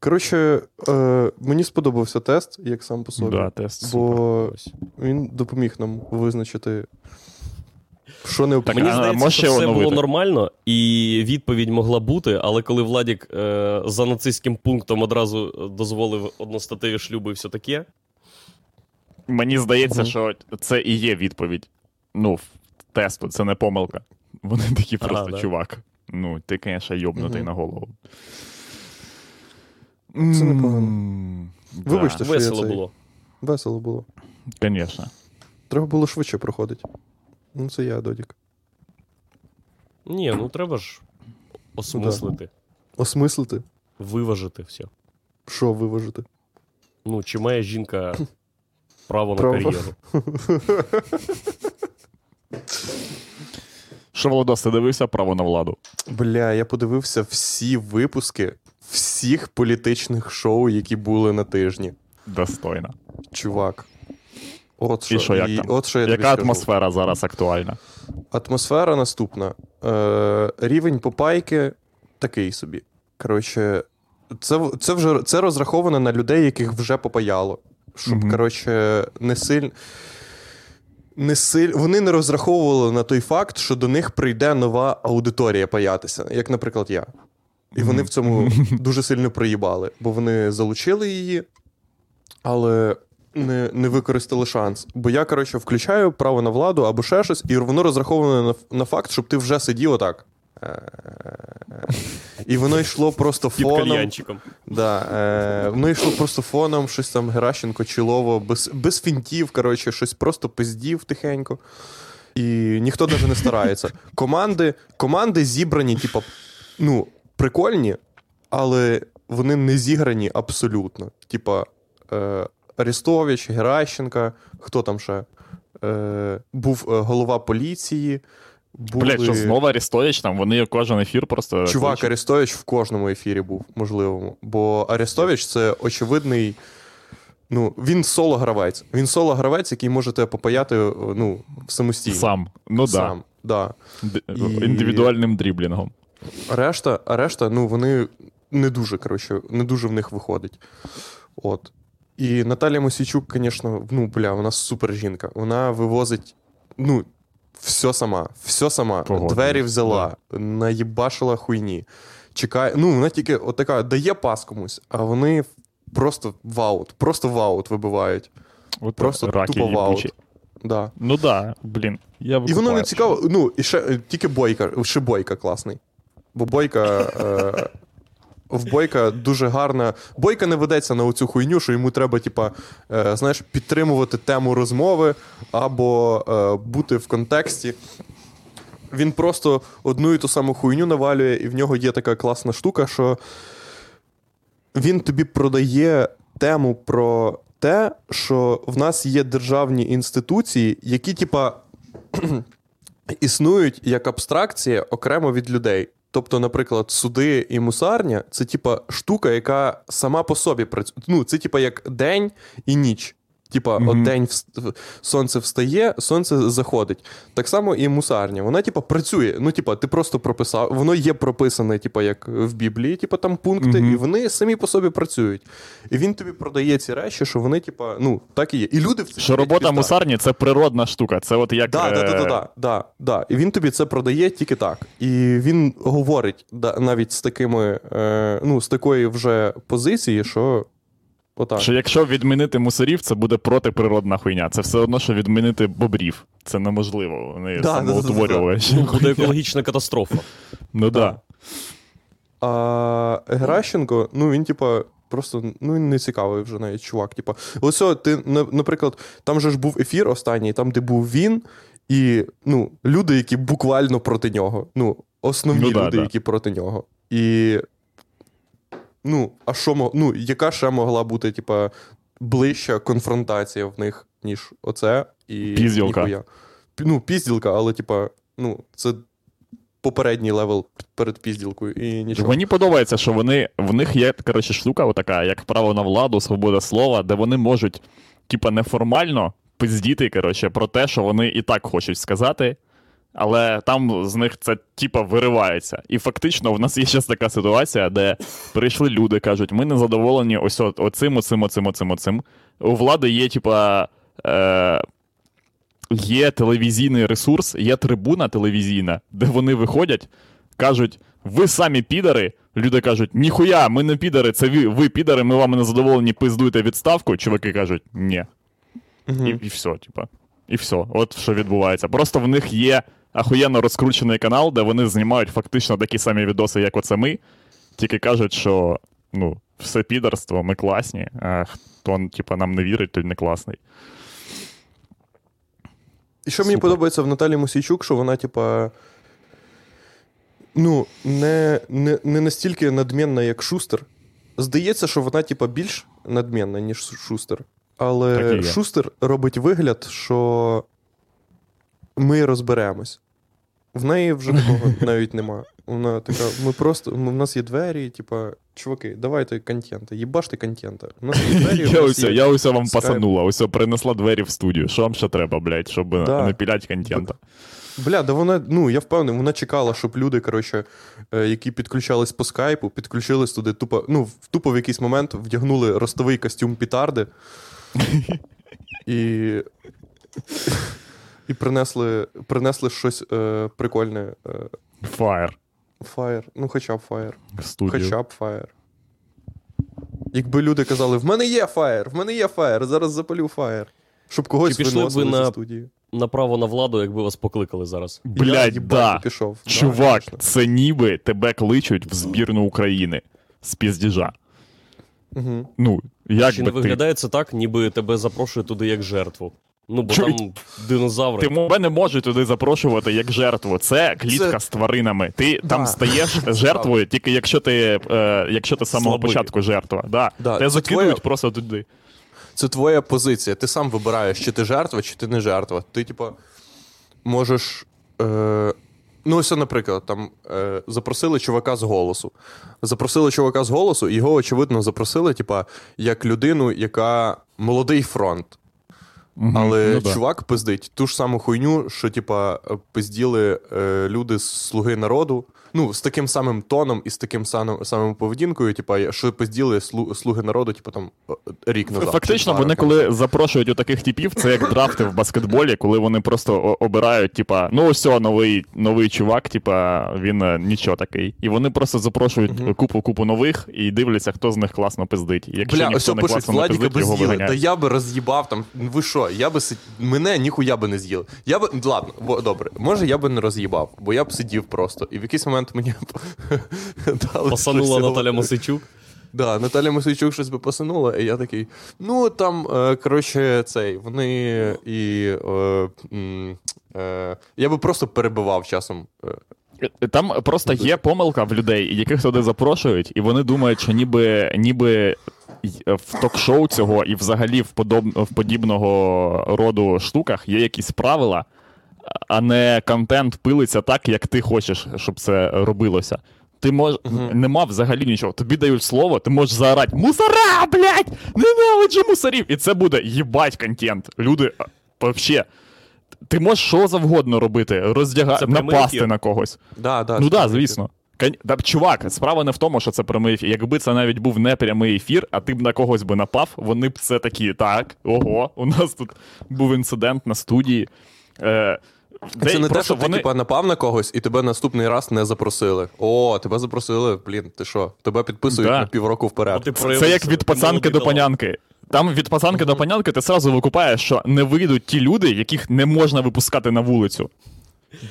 Коротше, е, мені сподобався тест, як сам по собі. Да, тест. бо Ось. він допоміг нам визначити, що. Так, Мені а здається, що все було нормально, і відповідь могла бути, але коли Владік е, за нацистським пунктом одразу дозволив одностатеві шлюби і все таке. Мені здається, що це і є відповідь. Ну, в тесту, це не помилка. Вони такі Ага, просто, да. чувак. Ну, ти, звісно, йобнутий Мгм. на голову. Це непогано. М, Вибачте, що я Весело цей- було. Весело було. Звісно. Треба було швидше проходити. Ну, це я, Додік. Ні, ну треба ж осмислити, Осмислити, виважити все. що виважити. Ну, чи має жінка право на Право. кар'єру? Що, Володос, ти дивився право на владу? Бля, я подивився всі випуски всіх політичних шоу, які були на тижні. Достойно. Чувак. От що, І що, як там? От що я тобі Яка скажу. атмосфера зараз актуальна? Атмосфера наступна. Е, рівень попайки такий собі. Коротше, це, це вже це розраховано на людей, яких вже попаяло. Щоб, Мгм. коротше, не сильно. Не силь... Вони не розраховували на той факт, що до них прийде нова аудиторія паятися, як, наприклад, я. І вони в цьому дуже сильно проїбали, бо вони залучили її, але не, не використали шанс. Бо я, коротше, включаю право на владу або ще щось, і воно розраховане на, на факт, щоб ти вже сидів отак. І воно йшло просто фоном. Да, е, воно йшло просто фоном, щось там Геращенко, Чілово, без, без фінтів, коротше, щось просто пиздів тихенько. І ніхто навіть не старається. Команди, команди зібрані, типа, ну, прикольні, але вони не зіграні абсолютно. Типа, е, Арестович, Геращенка, хто там ще? Е, був е, голова поліції. Були... Блять, що знову Арестович там, вони кожен ефір просто. Чувак. Арестович в кожному ефірі був, можливому. Бо Арестович це очевидний. Ну, він соло-гравець. Він соло-гравець, який може тебе попаяти ну, самостійно. Сам. Ну так. Сам. Да. Да. І- Індивідуальним дріблінгом. Решта, решта, ну, вони не дуже, коротше, не дуже в них виходить. От. І Наталія Мосійчук, звісно, ну, бля, вона супер жінка. Вона вивозить, ну, все сама, все сама. Погоджуюсь, Двері взяла, наїбашила хуйні. Чекає, ну, вона тільки отака дає пас комусь, а вони просто в аут, просто в аут вибивають. От Просто раки тупо в аут. їбучі. Да. Ну да, блін. Я І воно не цікаво. Ну, і ще тільки бойка, ще бойка класний. Бо бойка. Е, в Бойка дуже гарна. Бойка не ведеться на оцю хуйню, що йому треба, типа, е, знаєш, підтримувати тему розмови або е, бути в контексті. Він просто одну і ту саму хуйню навалює, і в нього є така класна штука, що він тобі продає тему про те, що в нас є державні інституції, які, типа, існують як абстракція окремо від людей. Тобто, наприклад, суди і мусарня це типа штука, яка сама по собі працює. Ну, це типа як день і ніч. Типа, Мгм. от день вс- сонце встає, сонце заходить. Так само і мусарня. Вона, типа, працює. Ну, типа, ти просто прописав. Воно є прописане, типа, як в Біблії, типа там пункти, Мгм. і вони самі по собі працюють. І він тобі продає ці речі, що вони, типа, ну, так і є. І люди в це Що робота пізда. мусарні це природна штука. Це от як. Да, да, да, да, е, да, да, да. І він тобі це продає тільки так. І він говорить да, навіть з такими, е, ну, з такої вже позиції, що отак. Що якщо відмінити мусорів, це буде протиприродна хуйня. Це все одно, що відмінити бобрів. Це неможливо. Вони Да, да, да, да, самоутворювачі. Ну, буде екологічна катастрофа. Ну Да. да. А Геращенко, ну він, типа, просто ну, не цікавий вже навіть чувак. Типа, ось ти, наприклад, там же ж був ефір останній, там, де був він, і ну, люди, які буквально проти нього. Ну, основні Ну, да, люди, да. які проти нього. І. Ну, а що ну, яка ще могла бути, типа, ближча конфронтація в них, ніж оце і. Пізділка. ніхуя. Ну, пізділка, але, типа, ну, це попередній левел перед пізділкою і нічого. Мені подобається, що вони в них є коротше, штука, отака, як право на владу, свобода слова, де вони можуть, типа, неформально пиздіти, коротше, про те, що вони і так хочуть сказати. Але там з них це типа виривається. І фактично в нас є зараз така ситуація, де прийшли люди, кажуть, ми не задоволені ось оцим, оцим, оцим, оцим, оцим. У влади є, типа, е, є телевізійний ресурс, є трибуна телевізійна, де вони виходять, кажуть: ви самі підари. Люди кажуть, ніхуя, ми не підари, це ви, ви підари, ми вами не задоволені, пиздуйте відставку. Чуваки кажуть, ні. Мгм. І, і все, типа. І все. От що відбувається. Просто в них є ахуєнно розкручений канал, де вони знімають фактично такі самі відоси, як оце ми. Тільки кажуть, що ну, все підарство, ми класні, а хто типа, нам не вірить, той не класний. І що мені Супер. подобається в Наталі Мосійчук, що вона, типа. Ну, не, не, не настільки надмінна, як Шустер. Здається, що вона, типа, більш надмінна, ніж Шустер. Але. Шустер робить вигляд, що ми розберемось. В неї вже такого навіть нема. Вона така, ми просто. У нас є двері, типа, чуваки, давайте контента, їбаште контента. У нас є двері. у Я ось, я ось вам пасанула, ось принесла двері в студію. Що вам ще треба, блядь, щоб Да. не пілять контента? Бля, да вона, ну я впевнений, вона чекала, щоб люди, коротше, е, які підключались по скайпу, підключились туди, тупо, ну, в- тупо в якийсь момент вдягнули ростовий костюм пітарди і. І принесли, принесли щось е, прикольне. Е, Фаєр фаєр. Ну, хоча б фаєр. Хоча б фаєр. Якби люди казали, в мене є фаєр, в мене є фаєр, зараз запалю фаєр. Щоб когось Чи пішли б ви на- студії. Направо на владу, якби вас покликали зараз. Блядь, да. пішов. Чувак, конечно. це ніби тебе кличуть в збірну України з піздіжа. Мгм. Ну, як Чи би не ти. виглядає це так, ніби тебе запрошують туди як жертву? Ну, бо Чуй. там динозаври. Ти мене не можуть туди запрошувати як жертву. Це клітка Це- з тваринами. Ти Да. там стаєш жертвою, тільки якщо ти, е, якщо ти з самого Слабий. початку жертва. Да. Да, Те закидують твоя- просто туди. Це твоя позиція. Ти сам вибираєш, чи ти жертва, чи ти не жертва. Ти, типу, можеш. Е... Ну, ось, наприклад, там е... запросили чувака з голосу. Запросили чувака з голосу, його, очевидно, запросили, типа, як людину, яка молодий фронт. Мгм, Але ну да. чувак пиздить ту ж саму хуйню, що типа пизділи е, люди з слуги народу. Ну, з таким самим тоном і з таким самим, самим поведінкою, типа, що пизділи слу- слуги народу, типа там рік назад. Фактично, вони коли запрошують у таких типів, це як драфти в баскетболі, коли вони просто обирають, типа, ну ось новий, новий чувак, типа, він е, нічого такий. І вони просто запрошують Мгм. купу купу нових і дивляться, хто з них класно пиздить. Якщо Бля, ніхто не пишуть, класно не пиздить, його з'їли. Та я би роз'їбав там. Ви що, я би сид... мене ніхуя би не з'їли. Я би. Ладно, бо, добре, може я би не роз'їбав, бо я б сидів просто. І в якийсь момент мені дали Посанула Наталя. Мосичук. Да, Наталя Мосичук щось би посунула, і я такий. Ну там, е, коротше, цей, вони і. Е, е, я би просто перебивав часом. Там просто є помилка в людей, яких туди запрошують, і вони думають, що ніби, ніби в ток-шоу цього і взагалі в, подоб... в подібного роду штуках є якісь правила, а не контент пилиться так, як ти хочеш, щоб це робилося. Ти мож... нема взагалі нічого. Тобі дають слово, ти можеш заорати Мусора, блядь! Ненавиджу мусорів! І це буде їбать контент. Люди вообще. Ти можеш що завгодно робити, роздягати, напасти ефір. на когось. Да, да, Ну таке. звісно. Кон- Та, чувак, справа не в тому, що це прямий ефір. Якби це навіть був не прямий ефір, а ти б на когось би напав, вони б це такі, так, ого, у нас тут був інцидент на студії. Е, Це де не те, що ти вони... типа, напав на когось і тебе наступний раз не запросили. О, тебе запросили, блін, ти що? Тебе підписують Да. на півроку вперед. Ти Це як від пацанки до панянки. Там від пацанки до панянки ти сразу викупаєш, що не вийдуть ті люди, яких не можна випускати на вулицю.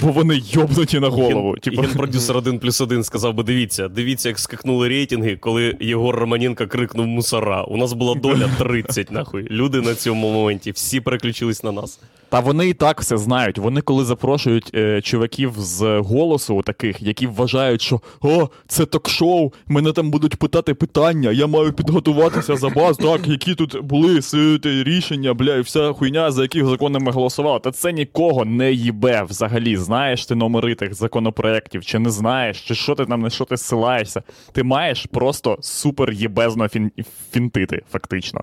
Бо вони йобнуті на голову. Типу, Генпродюсер 1 плюс 1 сказав би: дивіться, дивіться, як скакнули рейтинги, коли Єгор Романенко крикнув мусора. У нас була доля 30, нахуй. Люди на цьому моменті всі переключились на нас. Та вони і так все знають. Вони коли запрошують е, чуваків з голосу, таких, які вважають, що о, це ток-шоу, мене там будуть питати питання, я маю підготуватися за баз, так, які тут були рішення, бля, і вся хуйня, за яких закони ми голосували. Та це нікого не їбе взагалі. Знаєш ти номери тих законопроєктів, чи не знаєш, чи що ти там на що ти ссилаєшся. Ти маєш просто супер єбезно фін... фінтити, фактично.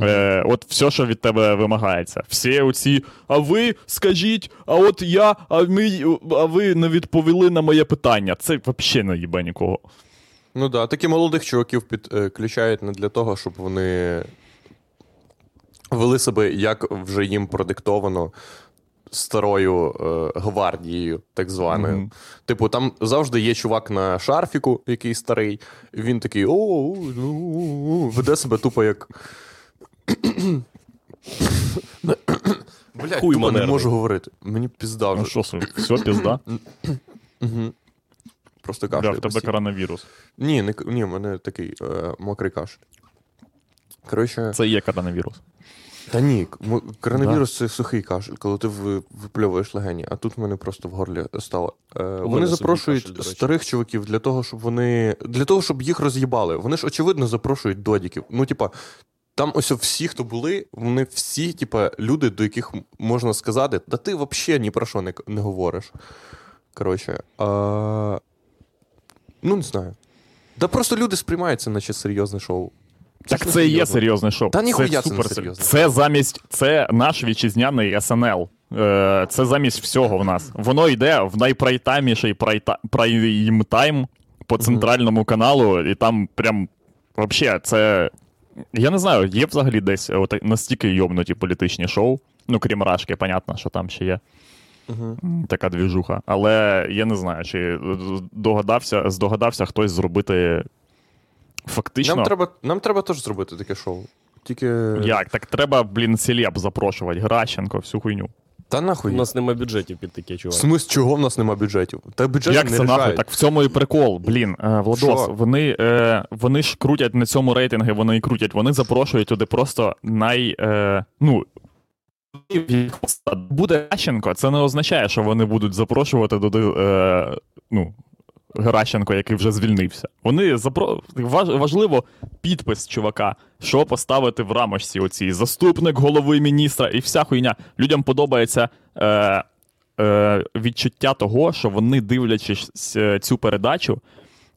Е, от все, що від тебе вимагається. Всі оці, а ви скажіть, а от я, а ми, а ви не відповіли на моє питання. Це взагалі не їбе нікого. Ну да, такі молодих чуваків підключають не для того, щоб вони вели себе, як вже їм продиктовано старою е, гвардією, так званою. Мгм. Типу, там завжди є чувак на шарфіку, який старий, і він такий о, ну, о, о», веде себе тупо як. Блять, тупо не можу говорити. Мені пізда Ну що, собі, все, пізда. Угу. Просто Бля, кашляю. в тебе коронавірус. Ні, не, ні, в мене такий е, мокрий кашель. Коротше, Це є коронавірус. Та ні, коронавірус це сухий кашель, коли ти випльовуєш легені, а тут в мене просто в горлі стало. Е, вони запрошують кашель, старих чуваків для того, щоб вони. Для того, щоб їх роз'їбали. Вони ж, очевидно, запрошують додіків. Ну, типа, там ось всі, хто були, вони всі, типа, люди, до яких можна сказати, та ти взагалі ні про що не, не говориш. Коротше. А... Ну, не знаю. Да просто люди сприймаються, наче серйозне шоу. Так це і є серйозно. серйозне шоу. Та ніхуя це не супер серйозно. Це замість, це наш вітчизняний СНЛ. Е, Це замість всього в нас. Воно йде в найпрайтайміший прайта- прайм-тайм по центральному каналу, і там прям вообще це. Я не знаю, є взагалі десь от настільки йобнуті політичні шоу. Ну, крім Рашки, понятно, що там ще є. М, Така двіжуха. Але я не знаю, чи догадався, здогадався хтось зробити фактично. Нам треба, нам треба теж зробити таке шоу. Тільки. Як? Так треба, блін, селеб запрошувати, Гращенко, всю хуйню. Та У нахуй. нас нема бюджетів під таке, чувак. смислі, чого в нас нема бюджетів? Та бюджети Як не це нахуй? Так в цьому і прикол. Блін, е, Владос, Що? вони, е, вони ж крутять на цьому рейтинги, вони і крутять. Вони запрошують туди просто най. Е, ну, буде Гращенко, це не означає, що вони будуть запрошувати туди. Е, ну, Геращенко, який вже звільнився. Вони запро... важливо підпис чувака, що поставити в рамочці оцій заступник голови міністра і вся хуйня. Людям подобається е... Е... відчуття того, що вони, дивлячись е, цю передачу,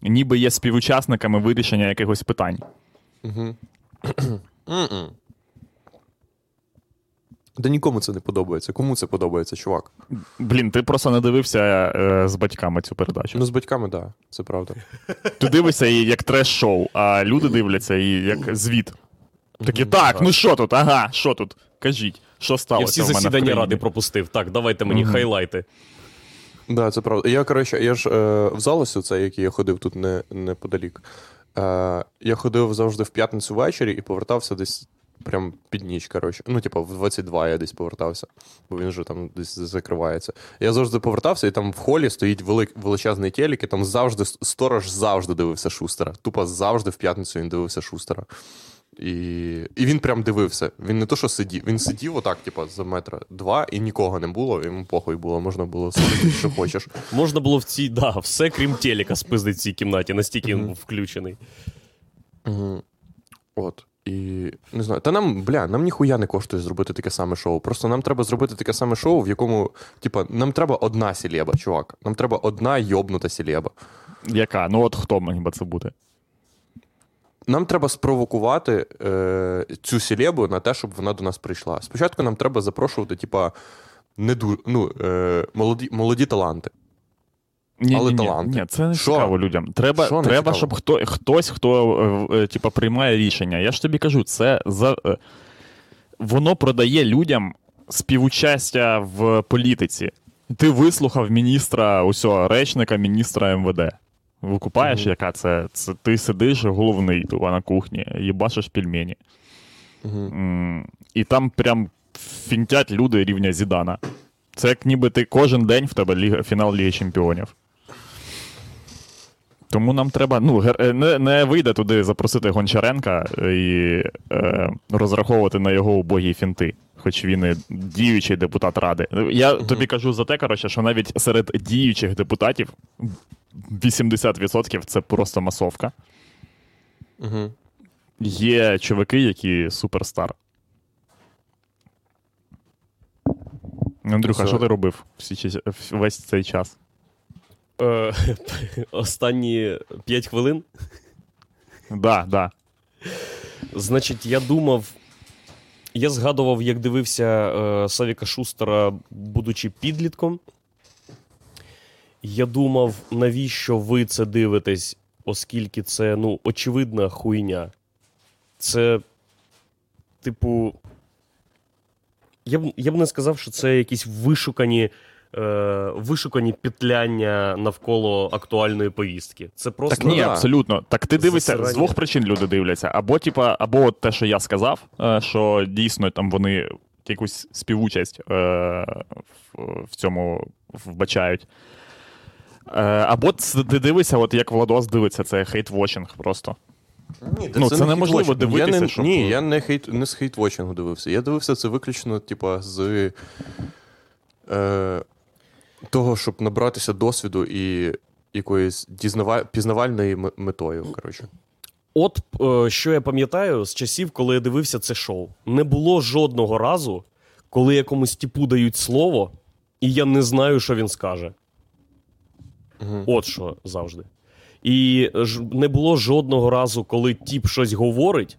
ніби є співучасниками вирішення якихось питань. Мгм. Да нікому це не подобається. Кому це подобається, чувак? Блін, ти просто не дивився е, з батьками цю передачу. Ну, з батьками, так, да, це правда. Ти дивишся її як треш-шоу, а люди дивляться її як звіт. Такі, так, ну що тут? Ага, що тут? Кажіть, що сталося? Я всі в мене в засідання країні?» ради пропустив. Так, давайте мені Мгм. хайлайти. Да, це правда. Я, коротше, я ж е, в залосі, це який я ходив тут не, неподалік. Е, я ходив завжди в п'ятницю ввечері і повертався десь прям під ніч. Коротше. Ну, типу, в 22 я десь повертався, бо він вже там десь закривається. Я завжди повертався, і там в холі стоїть велик, величезний телек, і там завжди сторож завжди дивився Шустера. Тупо завжди в п'ятницю він дивився Шустера. І, і він прям дивився. Він не то, що сидів. Він сидів отак, типу, за метра два, і нікого не було, йому похуй було, можна було сидіти, що хочеш. Можна було в цій, да, все крім телека спиздить в цій кімнаті, настільки він був включений. От. І не знаю. Та нам, бля, нам ніхуя не коштує зробити таке саме шоу. Просто нам треба зробити таке саме шоу, в якому, типа, нам треба одна сілеба, чувак. Нам треба одна йобнута сілеба. Яка? Ну от хто мені це бути? Нам треба спровокувати е, цю сілебу на те, щоб вона до нас прийшла. Спочатку нам треба запрошувати, типа, не ну, е, молоді, молоді таланти. Ні, Але ні, таланти. ні, це не Що? цікаво людям. Треба, Що треба цікаво? щоб хто, хтось, хто е, е, типа, приймає рішення. Я ж тобі кажу, це за, е, воно продає людям співучастя в політиці. Ти вислухав міністра, усього, речника міністра МВД. Викупаєш, Мгм. яка це? це? Ти сидиш головний тупо, на кухні, їбашиш пельмені. Угу. М, І там прям фінтять люди рівня Зідана. Це як ніби ти кожен день в тебе ліга, фінал Ліги Чемпіонів. Тому нам треба. Ну, е, не, не вийде туди запросити Гончаренка і е, розраховувати на його убогі фінти, хоч він і діючий депутат ради. Я тобі кажу за те, коротше, що навіть серед діючих депутатів 80% це просто масовка. Угу. Є чуваки, які суперстар. Андрюха, що ти робив всі, весь цей час? Е, останні 5 хвилин. Да, да. Значить, я думав. Я згадував, як дивився е, Савіка Шустера, будучи підлітком. Я думав, навіщо ви це дивитесь, оскільки це, ну, очевидна хуйня. Це, типу. Я б, я б не сказав, що це якісь вишукані, е, вишукані петляння навколо актуальної повістки. Це просто. Так ні, да. абсолютно. Так ти дивишся, з двох причин люди дивляться. Або, типа, або от те, що я сказав, е, що дійсно там вони якусь співучасть е, в, в цьому вбачають. Е, або ти дивишся, от як Владос дивиться, це хейт-вотчинг просто. Ні, Ну, це неможливо хейт-вотчинг. дивитися, Я не, щоб- Ні, я не, хейт, не з хейт-вотчингу дивився. Я дивився це виключно, типа, з е, того, щоб набратися досвіду і якоїсь дізнава... пізнавальної метою. Коротше. От е, що я пам'ятаю з часів, коли я дивився це шоу. Не було жодного разу, коли якомусь типу дають слово, і я не знаю, що він скаже. Угу. От що завжди. І не було жодного разу, коли тіп щось говорить,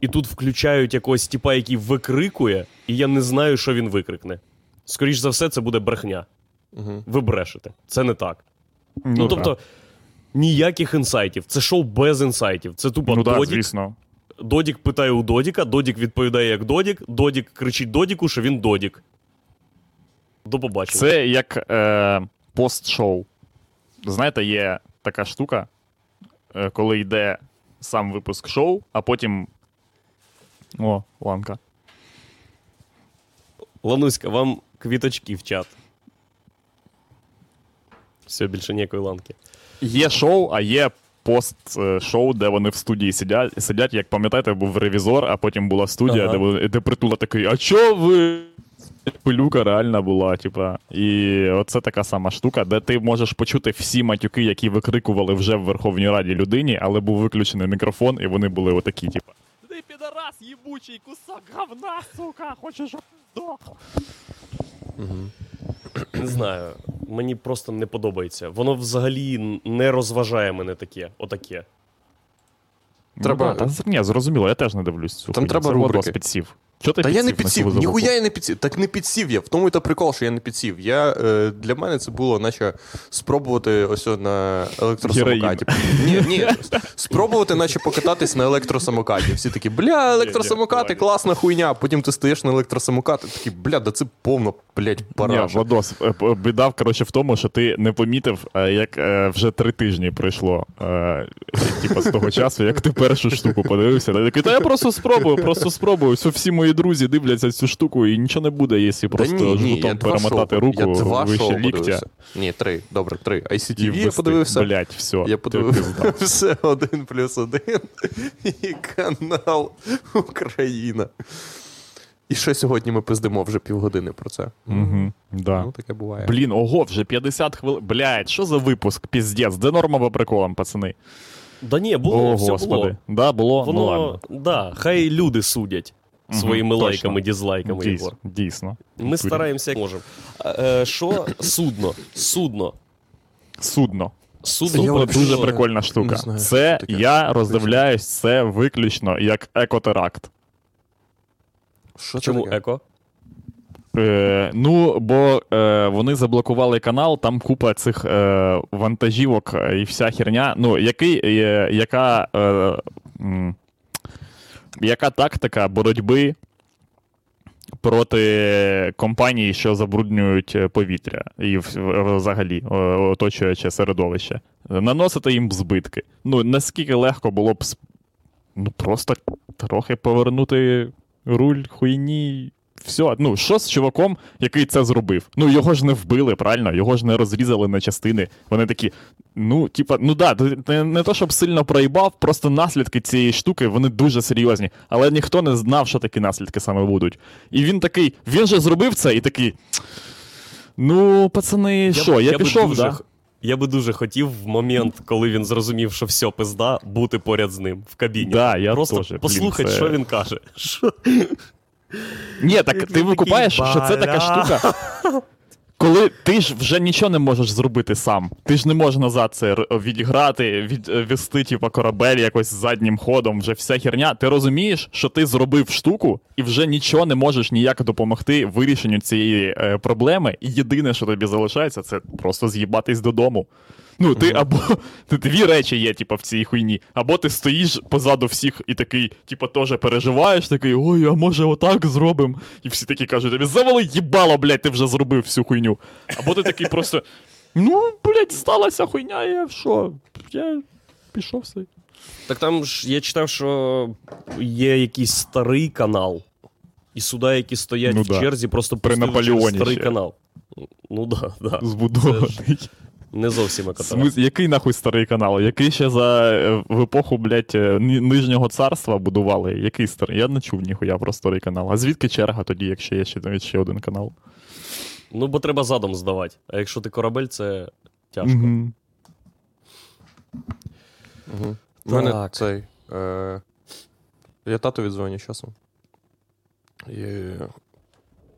і тут включають якогось тіпа, який викрикує, і я не знаю, що він викрикне. Скоріш за все, це буде брехня. Угу. Ви брешете. Це не так. Ну, Ну, тобто, ніяких інсайтів. Це шоу без інсайтів. Це тупо ну, да, Додік. звісно. Додік питає у Додіка, Додік відповідає як Додік, Додік кричить Додіку, що він Додік. До побачення. Це як е, пост-шоу. Знаєте, є така штука, е, коли йде сам випуск шоу, а потім. О, ланка. Лануська, вам квіточки в чат. Все, більше ніякої ланки. Є шоу, а є пост-шоу, де вони в студії сидять. сидять. Як пам'ятаєте, був ревізор, а потім була студія, Ага. де, вони- де притула такий, а чо ви? Пилюка реальна була, типа. І оце така сама штука, де ти можеш почути всі матюки, які викрикували вже в Верховній Раді людині, але був виключений мікрофон, і вони були отакі, типа. Ти підарас, їбучий кусок говна, сука, хочеш щоб ти здох. Не знаю. Мені просто не подобається. Воно взагалі не розважає мене таке. Отаке. Треба- Ну, да, та, ні, зрозуміло, я теж не дивлюсь цю Там хуйню. треба Це рубрики. розпід сів. Що ти Та я не підсів, ніхуя я не підсів. Так не підсів я. В тому і то прикол, що я не підсів. Я, е, для мене це було, наче спробувати ось на електросамокаті. Ні, ні, спробувати, наче покататись на електросамокаті. Всі такі, бля, електросамокати, класна хуйня. Потім ти стоїш на електросамокаті, такий, бля, да це повно, блядь, Ні, параша. Владос, е, біда коротше, в тому, що ти не помітив, е, як е, вже три тижні пройшло типу, з того часу, як ти першу штуку подивився. Та я просто спробую, просто спробую. Всі мої друзі дивляться цю штуку, і нічого не буде, якщо Та просто ні, ні, жгутом два перемотати шоу, руку я два вище ліктя. подивився. Ні, три, добре, три. ICTV я подивився. Блять, все. Я подивився все один плюс один і канал Україна. І ще сьогодні ми пиздимо вже півгодини про це. Мгм, да. Ну, таке буває. Блін, ого, вже 50 хвилин. Блять, що за випуск? Піздець, де норма по приколам, пацани? Да ні, було, О, все господи. було. Да, було? ну ладно. да, хай люди судять Своїми точно. лайками, дізлайками, Дійсно, Єгор. дійсно. Ми стараємося як можемо. Е, Що? Судно. Судно. Судно. Судно дуже прикольна штука. знаю, це я роздивляюсь це виключно як екотеракт. Що Чому таке? еко? Е, ну, бо е, вони заблокували канал, там купа цих е, вантажівок е, і вся херня. Ну, який, е, яка, е, м, яка тактика боротьби проти компаній, що забруднюють е, повітря і взагалі е, оточуюче середовище? Наносити їм збитки. Ну, наскільки легко було б ну, просто трохи повернути руль хуйні. Все, ну що з чуваком, який це зробив? Ну його ж не вбили, правильно? Його ж не розрізали на частини. Вони такі, ну, типа, ну да, ти не то, щоб сильно проїбав, просто наслідки цієї штуки вони дуже серйозні. Але ніхто не знав, що такі наслідки саме будуть. І він такий, він же зробив це і такий. Ну, пацани, що, я, би пішов, дуже, да? Я би дуже хотів в момент, коли він зрозумів, що все пизда, бути поряд з ним в кабіні. Да, я Просто послухати, це- що він каже. Що? Ні, так ти викупаєш, що це така штука. Коли ти ж вже нічого не можеш зробити сам. Ти ж не можеш назад це відіграти, відвести, типу, корабель якось заднім ходом, вже вся херня. Ти розумієш, що ти зробив штуку і вже нічого не можеш ніяк допомогти вирішенню цієї е, проблеми. І єдине, що тобі залишається, це просто з'їбатись додому. Ну, ти або ти дві речі є, типу, в цій хуйні. Або ти стоїш позаду всіх і такий, типу, теж переживаєш, такий, ой, а може отак зробимо. І всі такі кажуть, тобі завали їбало, блядь, ти вже зробив всю хуйню. Або ти такий просто. Ну, блядь, сталася хуйня, я що? Я пішов собі. Так там ж я читав, що є якийсь старий канал, і суда, які стоять Ну в да. черзі, просто При Наполеоні старий ще. канал. Ну да, да. Збудований. Не зовсім екотера. Смис... Який нахуй старий канал? Який ще за е, в епоху, блядь, е, Нижнього царства будували? Який старий? Я не чув ніхуя про старий канал. А звідки черга тоді, якщо є ще, навіть ще один канал? Ну, бо треба задом здавати. А якщо ти корабель, це тяжко. Мгм. Угу. У мене цей. Е... Я тату відзвоню часом. І...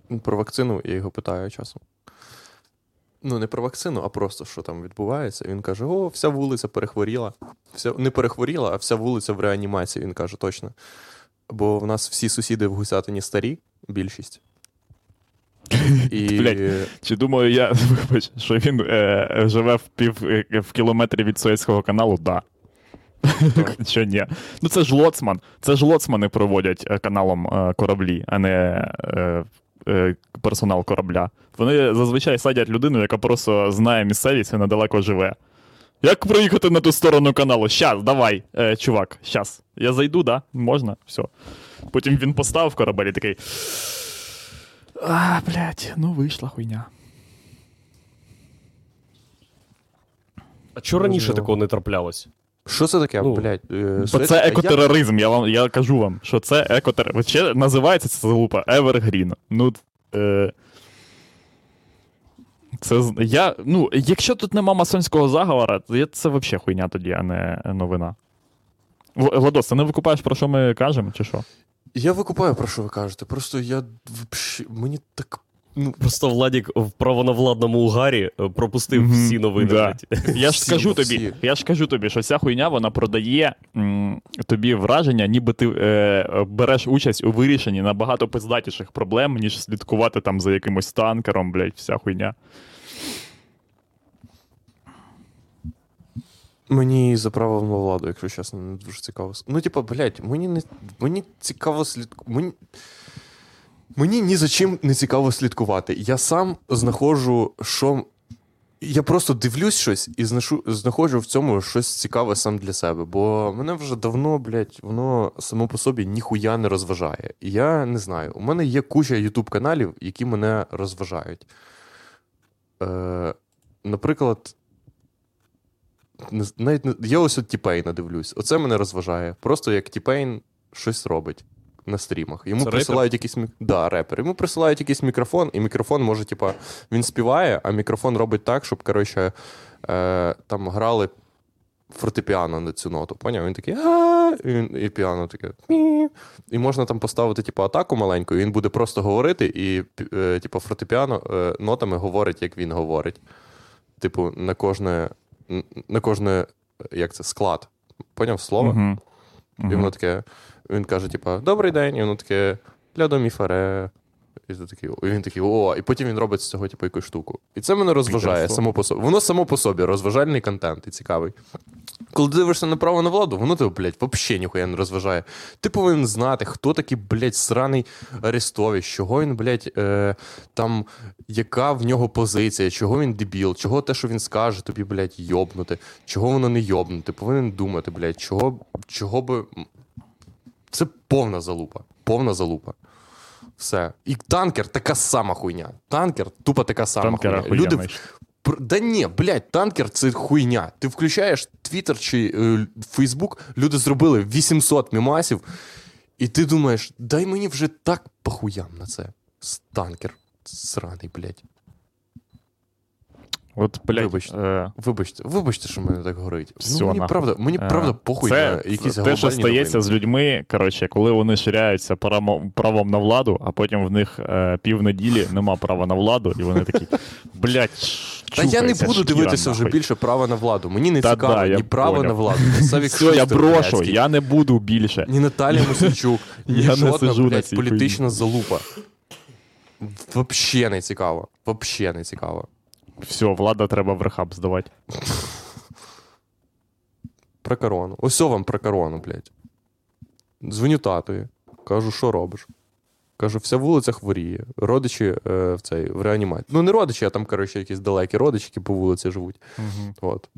ну, Про вакцину я його питаю часом. Ну, не про вакцину, а просто що там відбувається. Він каже: О, вся вулиця перехворіла. Вся... Не перехворіла, а вся вулиця в реанімації, він каже точно. Бо в нас всі сусіди в Гусятині старі, більшість. І... Блядь. Чи думаю я, вибач, що він е, живе в пів е, в кілометрі від Суецького каналу? Да. Що ні? Ну це ж лоцман. Це ж лоцмани проводять е, каналом е, кораблі, а не е, персонал корабля. Вони зазвичай садять людину, яка просто знає місцевість і недалеко живе. Як проїхати на ту сторону каналу? Щас, давай, е, чувак, щас. Я зайду, да? Можна? Все. Потім він поставив корабель і такий. А, блядь, ну вийшла хуйня. А чого раніше такого не траплялось? Що це таке, Ну, блядь? Е, Бо це екотероризм, я вам я кажу вам, що це екотероризм. Ще називається ця залупа Evergreen. Ну, е, це я, ну, якщо тут нема масонського заговора, то це взагалі хуйня тоді, а не новина. Владос, ти не викупаєш, про що ми кажемо, чи що? Я викупаю, про що ви кажете. Просто я мені так Просто Владік в правонавладному угарі е, пропустив Мгм, всі новини. да. Я ж скажу тобі, я ж кажу тобі, що ця хуйня вона продає м, тобі враження, ніби ти е, береш участь у вирішенні набагато пиздатіших проблем, ніж слідкувати там за якимось танкером, блядь, вся хуйня. Мені за право на владу, якщо чесно, не дуже цікаво. Ну, типа, блядь, мені не мені цікаво слідкувати. Мені... мені ні за чим не цікаво слідкувати. Я сам знаходжу, що. Я просто дивлюсь щось і знашу, знаходжу в цьому щось цікаве сам для себе. Бо мене вже давно, блядь, воно само по собі ніхуя не розважає. І я не знаю. У мене є куча ютуб каналів, які мене розважають. Е, наприклад, навіть я ось от Тіпейна дивлюсь. Оце мене розважає. Просто як Тіпейн щось робить на стрімах. Йому Це репер? присилають якийсь мік... да, репер. Йому присилають якийсь мікрофон, і мікрофон може, типа, він співає, а мікрофон робить так, щоб, коротше, е, там грали фортепіано на цю ноту. Поняв? Він такий і, і піано таке. І можна там поставити, типу, атаку маленьку, і він буде просто говорити, і, е, типу, фортепіано е, нотами говорить, як він говорить. Типу, на кожне, на кожне, як це, склад. Поняв слово? Угу. І воно таке, він каже, типу, добрий день, і воно таке, ля до. І, такий, і він такий, о, і потім він робить з цього, типу, якусь штуку. І це мене розважає само по собі. Воно само по собі розважальний контент і цікавий. Коли ти дивишся на право на владу, воно тебе, блядь, взагалі ніхуя не розважає. Ти повинен знати, хто такий, блядь, сраний Арестович, чого він, блядь, е, там, яка в нього позиція, чого він дебіл, чого те, що він скаже, тобі, блядь, йобнути, чого воно не йобнути. Ти повинен думати, блядь, чого, чого би. Це повна залупа. Повна залупа. Все. І танкер така сама хуйня. Танкер тупо така сама Танкера хуйня. Люди, Да ні, блядь, танкер це хуйня. Ти включаєш Твіттер чи Фейсбук, люди зробили 800 мімасів, і ти думаєш, дай мені вже так похуям на це. Танкер. Сраний, блядь. От, блядь, Вибачте. е, Вибачте, вибачте, що мене так горить. Всьо, ну, мені нахуй. правда, мені Е, правда похуй це, на якісь те, що стається новини. з людьми, коротше, коли вони ширяються правом на владу, а потім в них е, півнеділі нема права на владу, і вони такі, блядь, Та я не буду шкіра, дивитися вже більше права на владу. Мені не Та цікаво да, ні право на владу, Все, я брошу, я не буду більше. ні Наталія Мосичук, ні Я жодна, сиджу блядь, політична залупа. Вообще не цікаво. Вообще не цікаво. Все, влада треба в рехаб здавати. Про корону. Ось вам про корону, блядь. Дзвоню татові. Кажу, що робиш? Кажу, вся вулиця хворіє. Родичі е, в цей, в реанімації. Ну, не родичі, а там, коротше, якісь далекі родичі, які по вулиці живуть. От.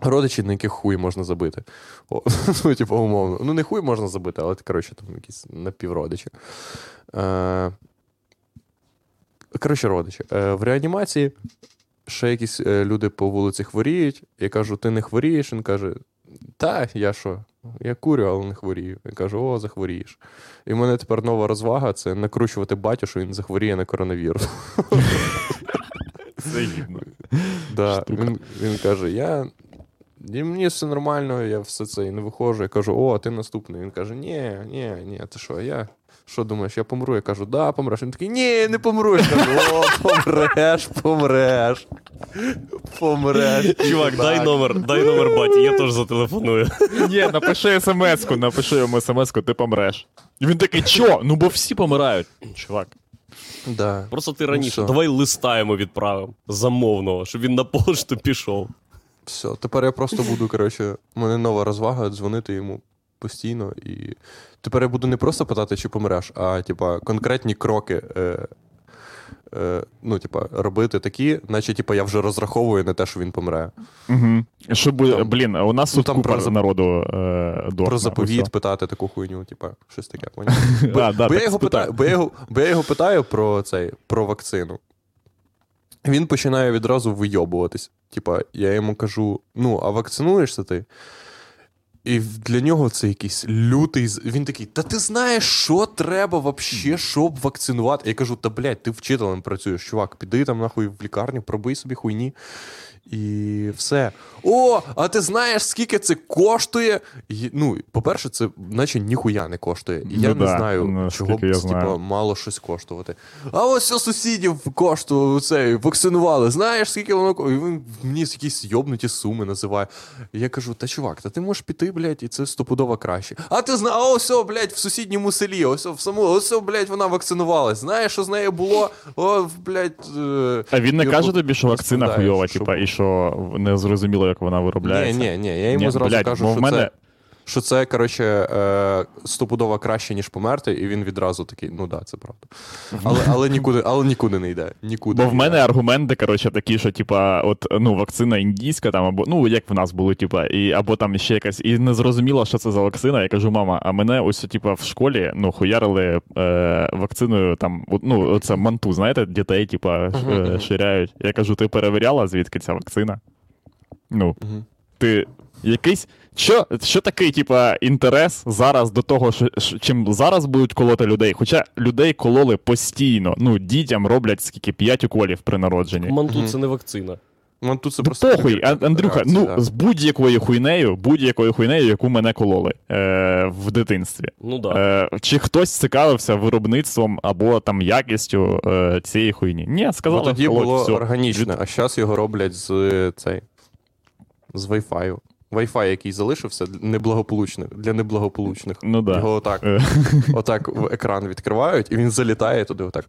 Родичі, на яких хуй можна забити. О, ну, типу, умовно. Ну, не хуй можна забити, але, коротше, там якісь напівродичі. Е, коротше, родичі. Е, в реанімації ще якісь е, люди по вулиці хворіють. Я кажу, ти не хворієш? Він каже: Та, я що? Я курю, але не хворію. Я кажу, о, захворієш. І в мене тепер нова розвага це накручувати батю, що він захворіє на коронавірус. Це гідно. Да, він, він каже: я. І мені все нормально, я все це і не виходжу. Я кажу, о, ти наступний. Він каже: ні, ні, ні, ти що, я. Що думаєш, я помру? Я кажу, да, помреш. Він такий, ні, не помру. Я кажу, о, помреш, помреш. Помреш. Чувак, дай номер, дай номер баті, я теж зателефоную. Ні, напиши смс-ку, напиши йому смс-ку, ти помреш. І він такий, чо? Ну бо всі помирають. Чувак. Да. Просто ти Ну раніше. що? Давай листа йому відправимо замовного, щоб він на пошту пішов. Все, тепер я просто буду, коротше, у мене нова розвага, дзвонити йому постійно. І тепер я буду не просто питати, чи помреш, а типа конкретні кроки. Е, е, ну, типа, робити такі, наче типа, я вже розраховую на те, що він помре. Угу. Що буде, Там- блін, у нас ну, тут там купа про- народу е, дохне. Про заповіт питати таку хуйню, типа, щось таке, бо я його питаю про цей, про вакцину. Він починає відразу вийобуватись. Типа, я йому кажу: ну, а вакцинуєшся ти? І для нього це якийсь лютий. Він такий: Та ти знаєш, що треба вообще, щоб вакцинувати? Я кажу: та блядь, ти вчителем працюєш, чувак, піди там нахуй в лікарню, пробий собі хуйні. І все. О, а ти знаєш, скільки це коштує? І, ну, по-перше, це наче ніхуя не коштує. І я Ну не да, знаю, ну, чого б я знаю. мало щось коштувати. А ось у сусідів коштувало цей, вакцинували. Знаєш, скільки воно І він мені якісь йобнуті суми називає. І я кажу: та чувак, та ти можеш піти, блядь, і це стопудово краще. А ти знаєш, ось, о, блядь, в сусідньому селі, ось в самому, ось, о, блядь, вона вакцинувалась. Знаєш, що з нею було? О, блядь. е, А він не каже тобі, що вакцина хуйова, типа, і що не зрозуміло, як вона виробляється. ні, ні, ні, я йому Ні, зразу блядь, кажу, що мене- це. Що це, коротше, е, стопудово краще, ніж померти, і він відразу такий, ну да, це правда. Але, але, нікуди, але нікуди не йде. Нікуди Бо в мене йде. аргументи, коротше, такі, що типа, от ну, вакцина індійська, там, або ну як в нас були, типа, і або там ще якась, і не зрозуміло, що це за вакцина. Я кажу, мама, а мене ось типа в школі ну, хуярили е, вакциною, там, ну, це манту, знаєте, дітей, типа, е, ширяють. Я кажу, ти перевіряла, звідки ця вакцина? Ну, ти якийсь. Що, що такий, типа, інтерес зараз до того, що, що- чим зараз будуть колоти людей? Хоча людей кололи постійно. Ну, дітям роблять скільки 5 уколів при народженні. Манту це не вакцина. Ну, тут це Ну, просто похуй, Андрюха, ну да. з будь-якою хуйнею, будь-якою хуйнею, яку мене кололи е, в дитинстві. Ну да. Е, чи хтось цікавився виробництвом або там якістю е, цієї хуйні? Ні, Бо сказали, тоді колоть, було все. органічне, а зараз його роблять з цей, з Wi-Fi. Wi-Fi, який залишився для неблагополучних, для неблагополучних. Ну да. Його отак, Е, отак в екран відкривають, і він залітає туди, отак.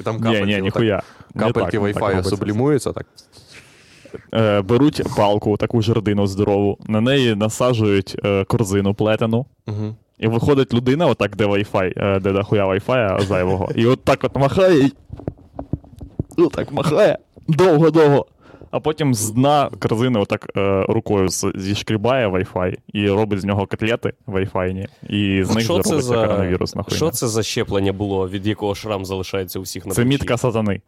І там Ні, капельки, ні, отак, ніхуя. Капельки так, Wi-Fi сублімуються, так. Е, беруть палку, таку жердину здорову, на неї насаджують е, корзину плетену. Угу. І виходить людина, отак, де Wi-Fi, де дохуя Wi-Fi зайвого, і от так от махає. і- Отак махає. Довго-довго. А потім з дна корзини отак е, рукою зішкрібає Wi-Fi і робить з нього котлети Wi-Fi, і з них Що це за коронавірусна хуйня. що це за щеплення було, від якого шрам залишається у всіх на Це плечі? мітка сатани.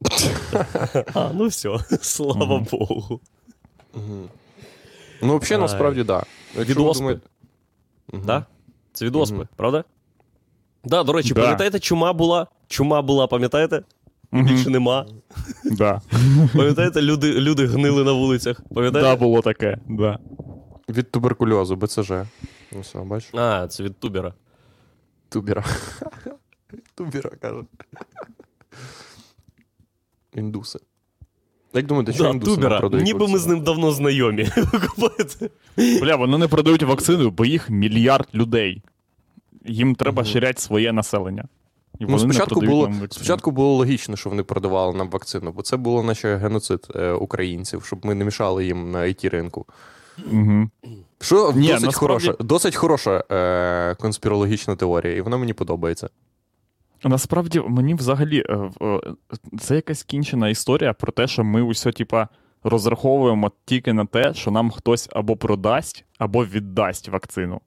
А, ну все, слава Богу. Ну, взагалі, насправді, так. Да. Від оспи. Да? Це від оспи, правда? Да, до речі, Да. пам'ятаєте, чума була? Чума була, пам'ятаєте? Більше нема. Да. Пам'ятаєте, люди, люди гнили на вулицях. да, було таке. Да. Від туберкульозу, БЦЖ. Ну все, бачиш? А, це від тубера. Тубера. Тубера, каже. Індуси. Як думаєте, що Да, індуси тубера. продають Ніби ми з ним давно знайомі. Бля, вони не продають вакцину, бо їх мільярд людей. Їм треба ширять своє населення. І Ну, спочатку було, спочатку було логічно, що вони продавали нам вакцину, бо це було наче геноцид е, українців, щоб ми не мішали їм на it ринку. Угу. Що Ні, досить, насправді- хороша, досить хороша е, конспірологічна теорія, і вона мені подобається. Насправді, мені взагалі е, е, це якась кінчена історія про те, що ми усе, типа, розраховуємо тільки на те, що нам хтось або продасть, або віддасть вакцину.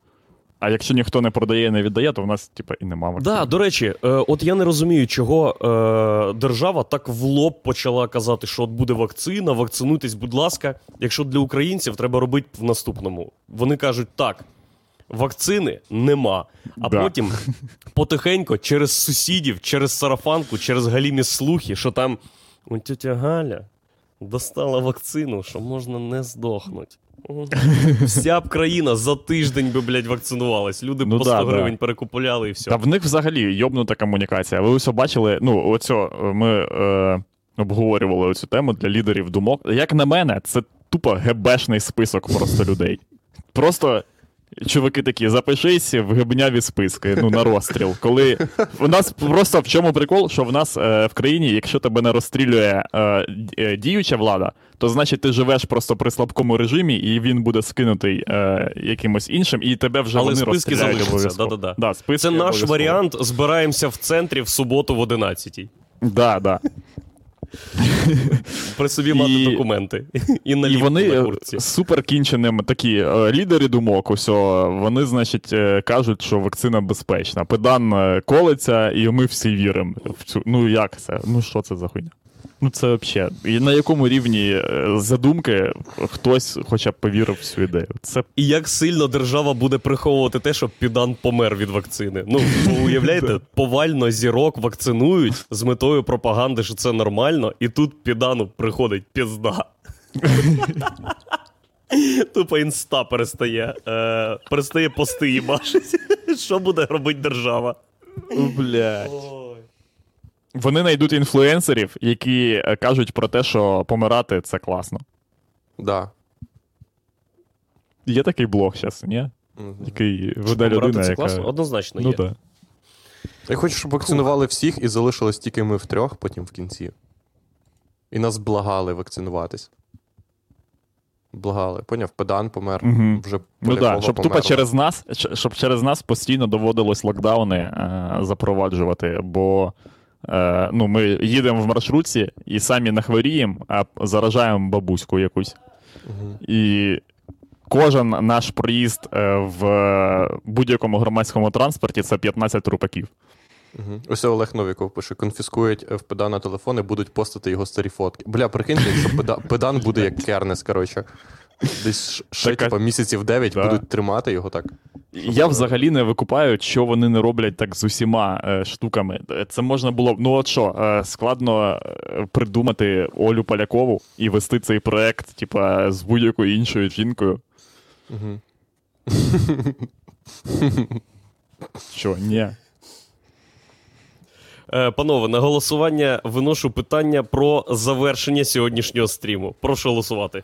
А якщо ніхто не продає і не віддає, то в нас, типа, і нема вакцини. Да, до речі, е, от я не розумію, чого е, держава так в лоб почала казати, що от буде вакцина, вакцинуйтесь, будь ласка. Якщо для українців треба робити в наступному. Вони кажуть, так, вакцини нема. А Да. потім потихеньку через сусідів, через сарафанку, через галімі слухи, що там «О, тетя Галя достала вакцину, що можна не здохнути. Вся б країна за тиждень би, блядь, вакцинувалась. Люди б Ну по да, 100 да. гривень перекупуляли і все. Та в них взагалі йобнута комунікація. Ви все бачили, ну, оцьо е, ми е, обговорювали цю тему для лідерів думок. Як на мене, це тупо гебешний список просто людей. Просто. Чуваки такі, запишись в гебняві списки, ну на розстріл. Коли в нас просто в чому прикол, що в нас е, в країні, якщо тебе не розстрілює е, е, діюча влада, то значить ти живеш просто при слабкому режимі, і він буде скинутий е, якимось іншим, і тебе вже Але вони списки залишаться, да-да-да. Да, списки Це наш варіант. Збираємося в центрі в суботу в 11 Да, да. При собі мати І- документи. І І вони на е, куртці. супер кінченим такі е, лідери думок, усьо, вони, значить, е, кажуть, що вакцина безпечна. Педан е, колиться, і ми всі віримо. Ну як це? Ну що це за хуйня? Ну це взагалі. І на якому рівні е, задумки хтось хоча б повірив в цю ідею. Це І як сильно держава буде приховувати те, щоб підан помер від вакцини. Ну, ви уявляєте, повально зірок вакцинують з метою пропаганди, що це нормально, і тут підану приходить пізда. Тупо інста перестає. Е, перестає пости їбашить. Що буде робити держава? блядь. Вони знайдуть інфлюенсерів, які е, кажуть про те, що помирати це класно. Да. Є такий блог зараз, ні? Мгм. Який веде людина, це яка. класно? Однозначно Ну є. так. Я хочу, щоб вакцинували всіх і залишилось тільки ми втрьох потім в кінці. І нас благали вакцинуватись. Благали. Поняв, педан помер. Мгм. Вже Ну так, щоб тупо через нас, щоб через нас постійно доводилось локдауни е, запроваджувати, бо е, ну, ми їдемо в маршрутці і самі нахворіємо, а заражаємо бабуську якусь. І кожен наш проїзд е, в будь-якому громадському транспорті це 15 трупаків. Мгм. Ось Олег Новіков пише: конфіскують е, в педана телефон і будуть постати його старі фотки. Бля, прикиньте, якщо педан буде як кернес, коротше. Десь ще, Така- типа, місяців 9 Да. будуть тримати його так. Я взагалі не викупаю, що вони не роблять так з усіма е, штуками. Це можна було. б- Ну от що, е, складно е, придумати Олю Полякову і вести цей проект, типа, з будь-якою іншою жінкою. Угу. Що, ні. Е, Панове, на голосування виношу питання про завершення сьогоднішнього стріму. Прошу голосувати.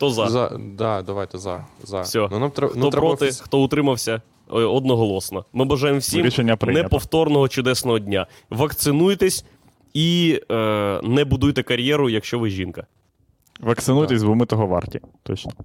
Хто за? За, да, давайте за. за. Все. Ну, нам, треба, Хто нам треба проти, офіс- хто утримався, Е, одноголосно. Ми бажаємо всім Рішення прийнято. неповторного чудесного дня. Вакцинуйтесь і е, не будуйте кар'єру, якщо ви жінка. Вакцинуйтесь, бо ми того варті. Точно.